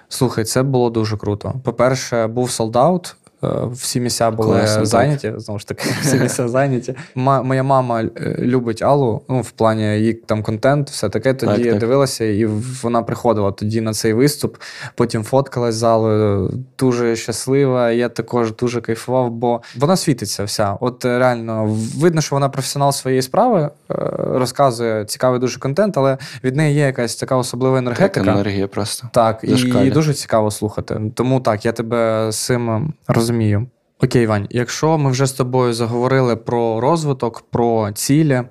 Слухай, це було дуже круто. По-перше, був солдаут. Е, всі місця були Класно, зайняті. Так. Знову ж таки, всі місця зайняті. Моя мама е, любить Аллу, ну, в плані її там контент, все таке. Тоді так, я так. дивилася, і вона приходила тоді на цей виступ, потім фоткалась з залою, дуже щаслива. Я також дуже кайфував, бо вона світиться вся. От е, реально видно, що вона професіонал своєї справи, розказує цікавий дуже контент, але від неї є якась така особлива енергетика. Так, енергія просто. Так, і дуже цікаво слухати. Тому так, я тебе з цим розумію розумію. Окей, Вань, якщо ми вже з тобою заговорили про розвиток, про цілі,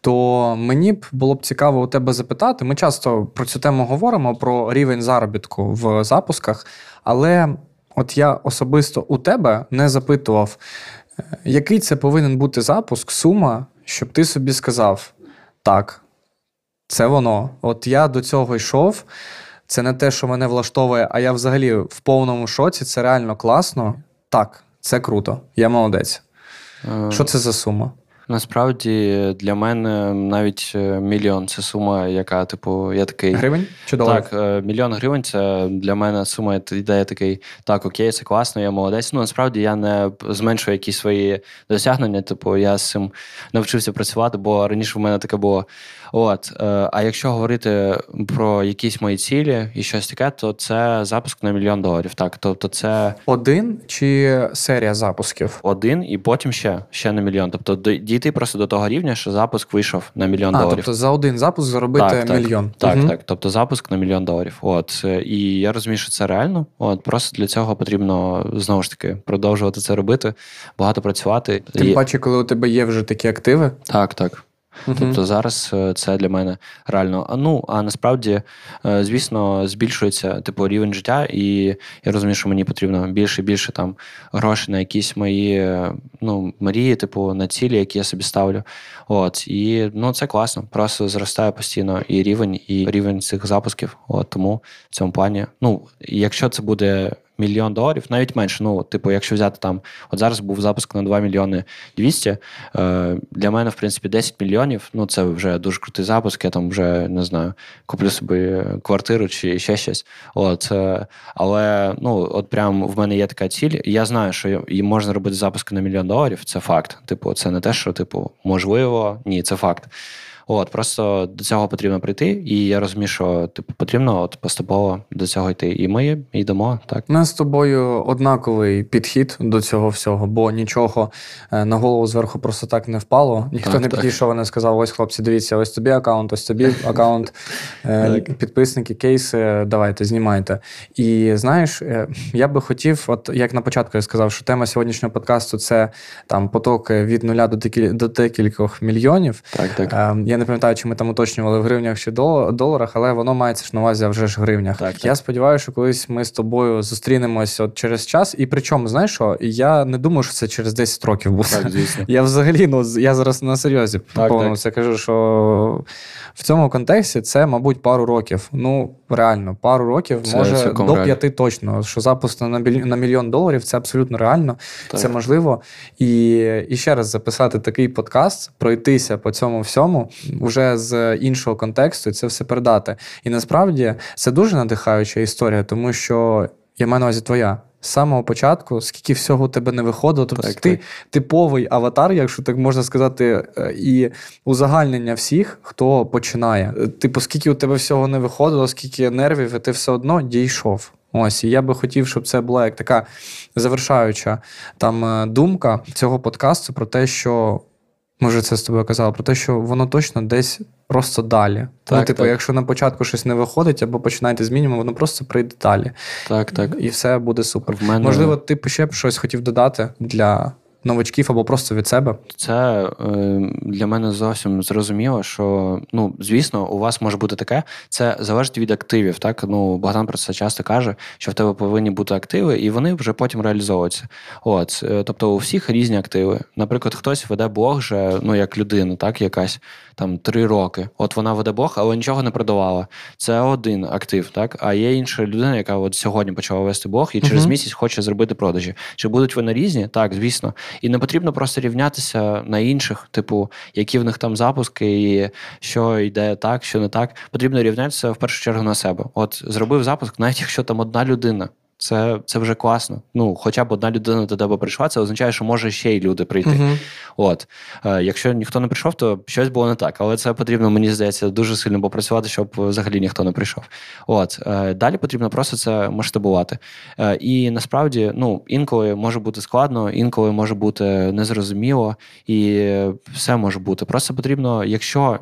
то мені б було б цікаво у тебе запитати. Ми часто про цю тему говоримо, про рівень заробітку в запусках, але от я особисто у тебе не запитував, який це повинен бути запуск, сума, щоб ти собі сказав: так, це воно. От я до цього йшов. Це не те, що мене влаштовує, а я взагалі в повному шоці. Це реально класно. Так, це круто. Я молодець. Е, що це за сума? Насправді для мене навіть е, мільйон це сума, яка, типу, я такий. Гривень? Чи доларів? Так, е, мільйон гривень це для мене сума, де я такий, так, окей, це класно, я молодець. Ну, насправді я не зменшую якісь свої досягнення. Типу, я з цим навчився працювати, бо раніше в мене таке було. От, е, А якщо говорити про якісь мої цілі і щось таке, то це запуск на мільйон доларів. Так, тобто, це один чи серія запусків? Один, і потім ще ще на мільйон. Тобто, дійти просто до того рівня, що запуск вийшов на мільйон а, доларів. Тобто за один запуск заробити так, мільйон. Так, угу. так. Тобто запуск на мільйон доларів. От і я розумію, що це реально. От просто для цього потрібно знову ж таки продовжувати це робити, багато працювати. Тим і... паче, коли у тебе є вже такі активи. Так, так. Uh-huh. Тобто зараз е, це для мене реально. Ну а насправді, е, звісно, збільшується типу рівень життя, і я розумію, що мені потрібно більше і більше там грошей на якісь мої е, ну, мрії, типу на цілі, які я собі ставлю. От і ну це класно. Просто зростає постійно і рівень, і рівень цих запусків. От тому в цьому плані, ну якщо це буде мільйон доларів, навіть менше. Ну, типу, якщо взяти там, от зараз був запуск на 2 мільйони 200, е, Для мене, в принципі, 10 мільйонів. Ну, це вже дуже крутий запуск. Я там вже не знаю, куплю собі квартиру чи ще щось. От, е, Але ну, от прям в мене є така ціль. Я знаю, що можна робити запуски на мільйон доларів. Це факт. Типу, це не те, що типу можливо, ні, це факт. От просто до цього потрібно прийти, і я розумію, що типу потрібно от поступово до цього йти. І ми йдемо. Так У нас з тобою однаковий підхід до цього всього, бо нічого е, на голову зверху просто так не впало. Ніхто так, не так. підійшов і не сказав: ось хлопці, дивіться, ось тобі аккаунт, ось тобі *laughs* аккаунт, е, підписники, кейси. Давайте, знімайте. І знаєш, е, я би хотів, от як на початку я сказав, що тема сьогоднішнього подкасту це там потоки від нуля до декількох мільйонів. Так, так. Ем, я не пам'ятаю, чи ми там уточнювали в гривнях чи доларах, але воно мається ж на увазі вже ж в гривнях. Так, так. Я сподіваюся, що колись ми з тобою зустрінемось от через час. І причому, знаєш що, я не думаю, що це через 10 років буде. Так. Я взагалі ну, я зараз на серйозі повному це кажу, що в цьому контексті це, мабуть, пару років. Ну, реально, пару років, це може до п'яти точно. Що запуск на на мільйон доларів це абсолютно реально, так. це можливо. І, і ще раз записати такий подкаст, пройтися по цьому всьому вже з іншого контексту це все передати. І насправді це дуже надихаюча історія, тому що я маю на увазі твоя. З самого початку, скільки всього у тебе не виходило. Тобто Так, ти так. типовий аватар, якщо так можна сказати, е, і узагальнення всіх, хто починає. Е, Типу, скільки у тебе всього не виходило, скільки нервів, і ти все одно дійшов. Ось, і я би хотів, щоб це була як така завершаюча там е, думка цього подкасту про те, що ми вже це з тобою казали, про те, що воно точно десь просто далі. ну, типу, так. якщо на початку щось не виходить, або починаєте з мінімуму, воно просто прийде далі. Так, так. І все буде супер. В мене Можливо, ти б ще б щось хотів додати для новачків або просто від себе. це е, для мене зовсім зрозуміло, що ну звісно, у вас може бути таке. Це залежить від активів. Так ну Богдан про це часто каже, що в тебе повинні бути активи, і вони вже потім реалізовуються. От е, тобто у всіх різні активи. Наприклад, хтось веде блог вже ну як людина, так якась там три роки. От вона веде блог, але нічого не продавала. Це один актив, так а є інша людина, яка от сьогодні почала вести блог і через Мгм. місяць хоче зробити продажі. Чи будуть вони різні? Так, звісно. І не потрібно просто рівнятися на інших, типу, які в них там запуски, і що йде так, що не так. Потрібно рівнятися в першу чергу на себе. От зробив запуск, навіть якщо там одна людина. Це, це вже класно. Ну, хоча б одна людина до тебе прийшла, це означає, що може ще й люди прийти. Мгм. От е, якщо ніхто не прийшов, то щось було не так. Але це потрібно, мені здається, дуже сильно попрацювати, щоб взагалі ніхто не прийшов. От е, далі потрібно просто це масштабувати. Е, і насправді, ну інколи може бути складно, інколи може бути незрозуміло, і все може бути. Просто потрібно, якщо.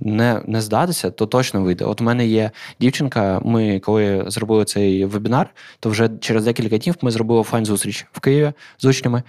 Не, не здатися, то точно вийде. От у мене є дівчинка. Ми коли зробили цей вебінар, то вже через декілька днів ми зробили офлайн зустріч в Києві з учнями.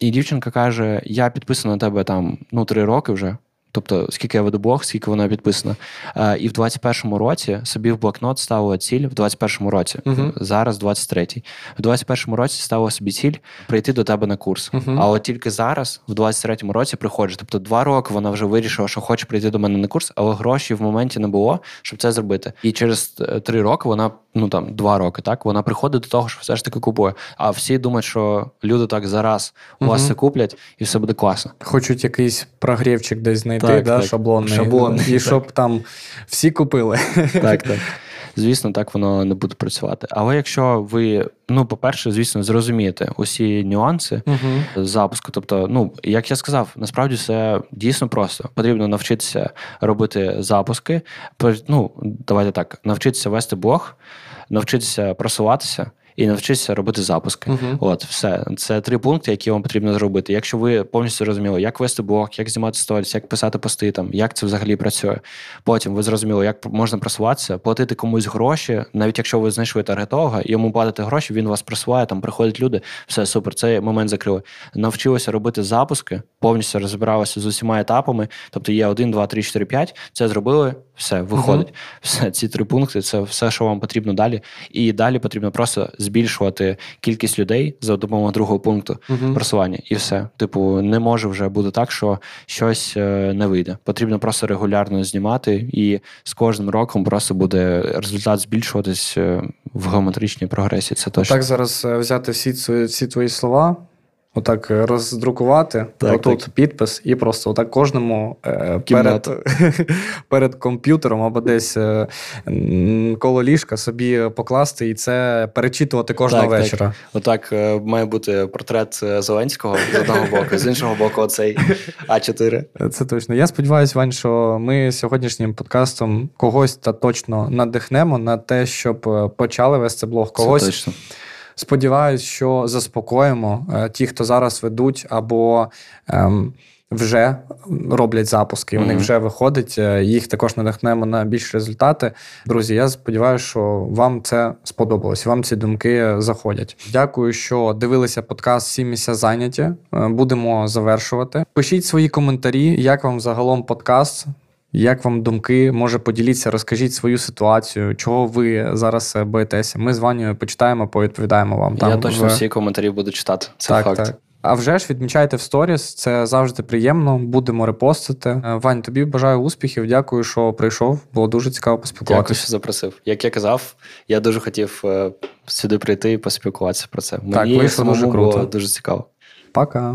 І дівчинка каже: Я підписана на тебе там ну три роки вже. Тобто, скільки я веду блог, скільки вона підписана. Е, і в 21-му році собі в блокнот ставила ціль в 21-му році. Мгм. Зараз 23-й. В 21-му році ставила собі ціль прийти до тебе на курс. Мгм. А от тільки зараз, в 23-му році, приходиш. Тобто, два роки вона вже вирішила, що хоче прийти до мене на курс, але грошей в моменті не було, щоб це зробити. І через е, три роки вона, ну там два роки, так вона приходить до того, що все ж таки купує. А всі думають, що люди так зараз у вас це куплять, і все буде класно. Хочуть якийсь прогрівчик десь знайти, Так, да, так. шаблонний, Шаблонний, і так. щоб там всі купили. Так, так. Звісно, так воно не буде працювати. Але якщо ви, ну, по-перше, звісно, зрозумієте усі нюанси Угу. запуску. Тобто, ну, як я сказав, насправді все дійсно просто. Потрібно навчитися робити запуски. Ну, давайте так, навчитися вести блог, навчитися просуватися. І навчитися робити запуски. Мгм. От, все. Це три пункти, які вам потрібно зробити. Якщо ви повністю зрозуміли, як вести блог, як знімати сторіс, як писати пости, там, як це взагалі працює. Потім ви зрозуміли, як можна просуватися, платити комусь гроші, навіть якщо ви знайшли таргетолога, йому платите гроші, він вас просуває, там приходять люди, все супер. Цей момент закрили. Навчилися робити запуски, повністю розбиралися з усіма етапами. Тобто є 1, 2, 3, 4, 5, Це зробили, все, виходить. Все, ці три пункти це все, що вам потрібно далі. І далі потрібно просто збільшувати кількість людей за допомогою другого пункту Мгм. просування. І все. Типу, не може вже бути так, що щось е, не вийде. Потрібно просто регулярно знімати, і з кожним роком просто буде результат збільшуватись е, в геометричній прогресії. Це точно. Так зараз е, взяти всі, ці- всі твої слова, отак е, роздрукувати, Так, отут так. підпис, і просто отак кожному е, перед, *laughs* перед комп'ютером або десь е, коло ліжка собі покласти і це перечитувати кожного Так, так. вечора. Отак е, має бути портрет е, Зеленського з одного боку, з іншого боку, оцей *laughs* А4. Це точно. Я сподіваюся, Вань, що ми сьогоднішнім подкастом когось та точно надихнемо на те, щоб почали вести блог. Когось Це точно. Сподіваюсь, що заспокоїмо е, ті, хто зараз ведуть або ем, вже роблять запуски, у них Мгм. вже виходить. е, Їх також надихнемо на більші результати. Друзі, я сподіваюся, що вам це сподобалось, вам ці думки заходять. Дякую, що дивилися подкаст «Сі місця зайняті. Е, Будемо завершувати. Пишіть свої коментарі, як вам загалом подкаст. Як вам думки? Може, поділіться, розкажіть свою ситуацію, чого ви зараз е, боїтеся. Ми з Ванею почитаємо, повідповідаємо вам. Там Я точно в- всі коментарі буду читати. Це так, факт. так. А вже ж відмічайте в сторіс, це завжди приємно. Будемо репостити. Е, Вань, тобі бажаю успіхів. Дякую, що прийшов. Було дуже цікаво поспілкуватися. Дякую, що запросив. Як я казав, я дуже хотів е, сюди прийти і поспілкуватися про це. Так, вийшло дуже круто. було дуже цікаво. Пока.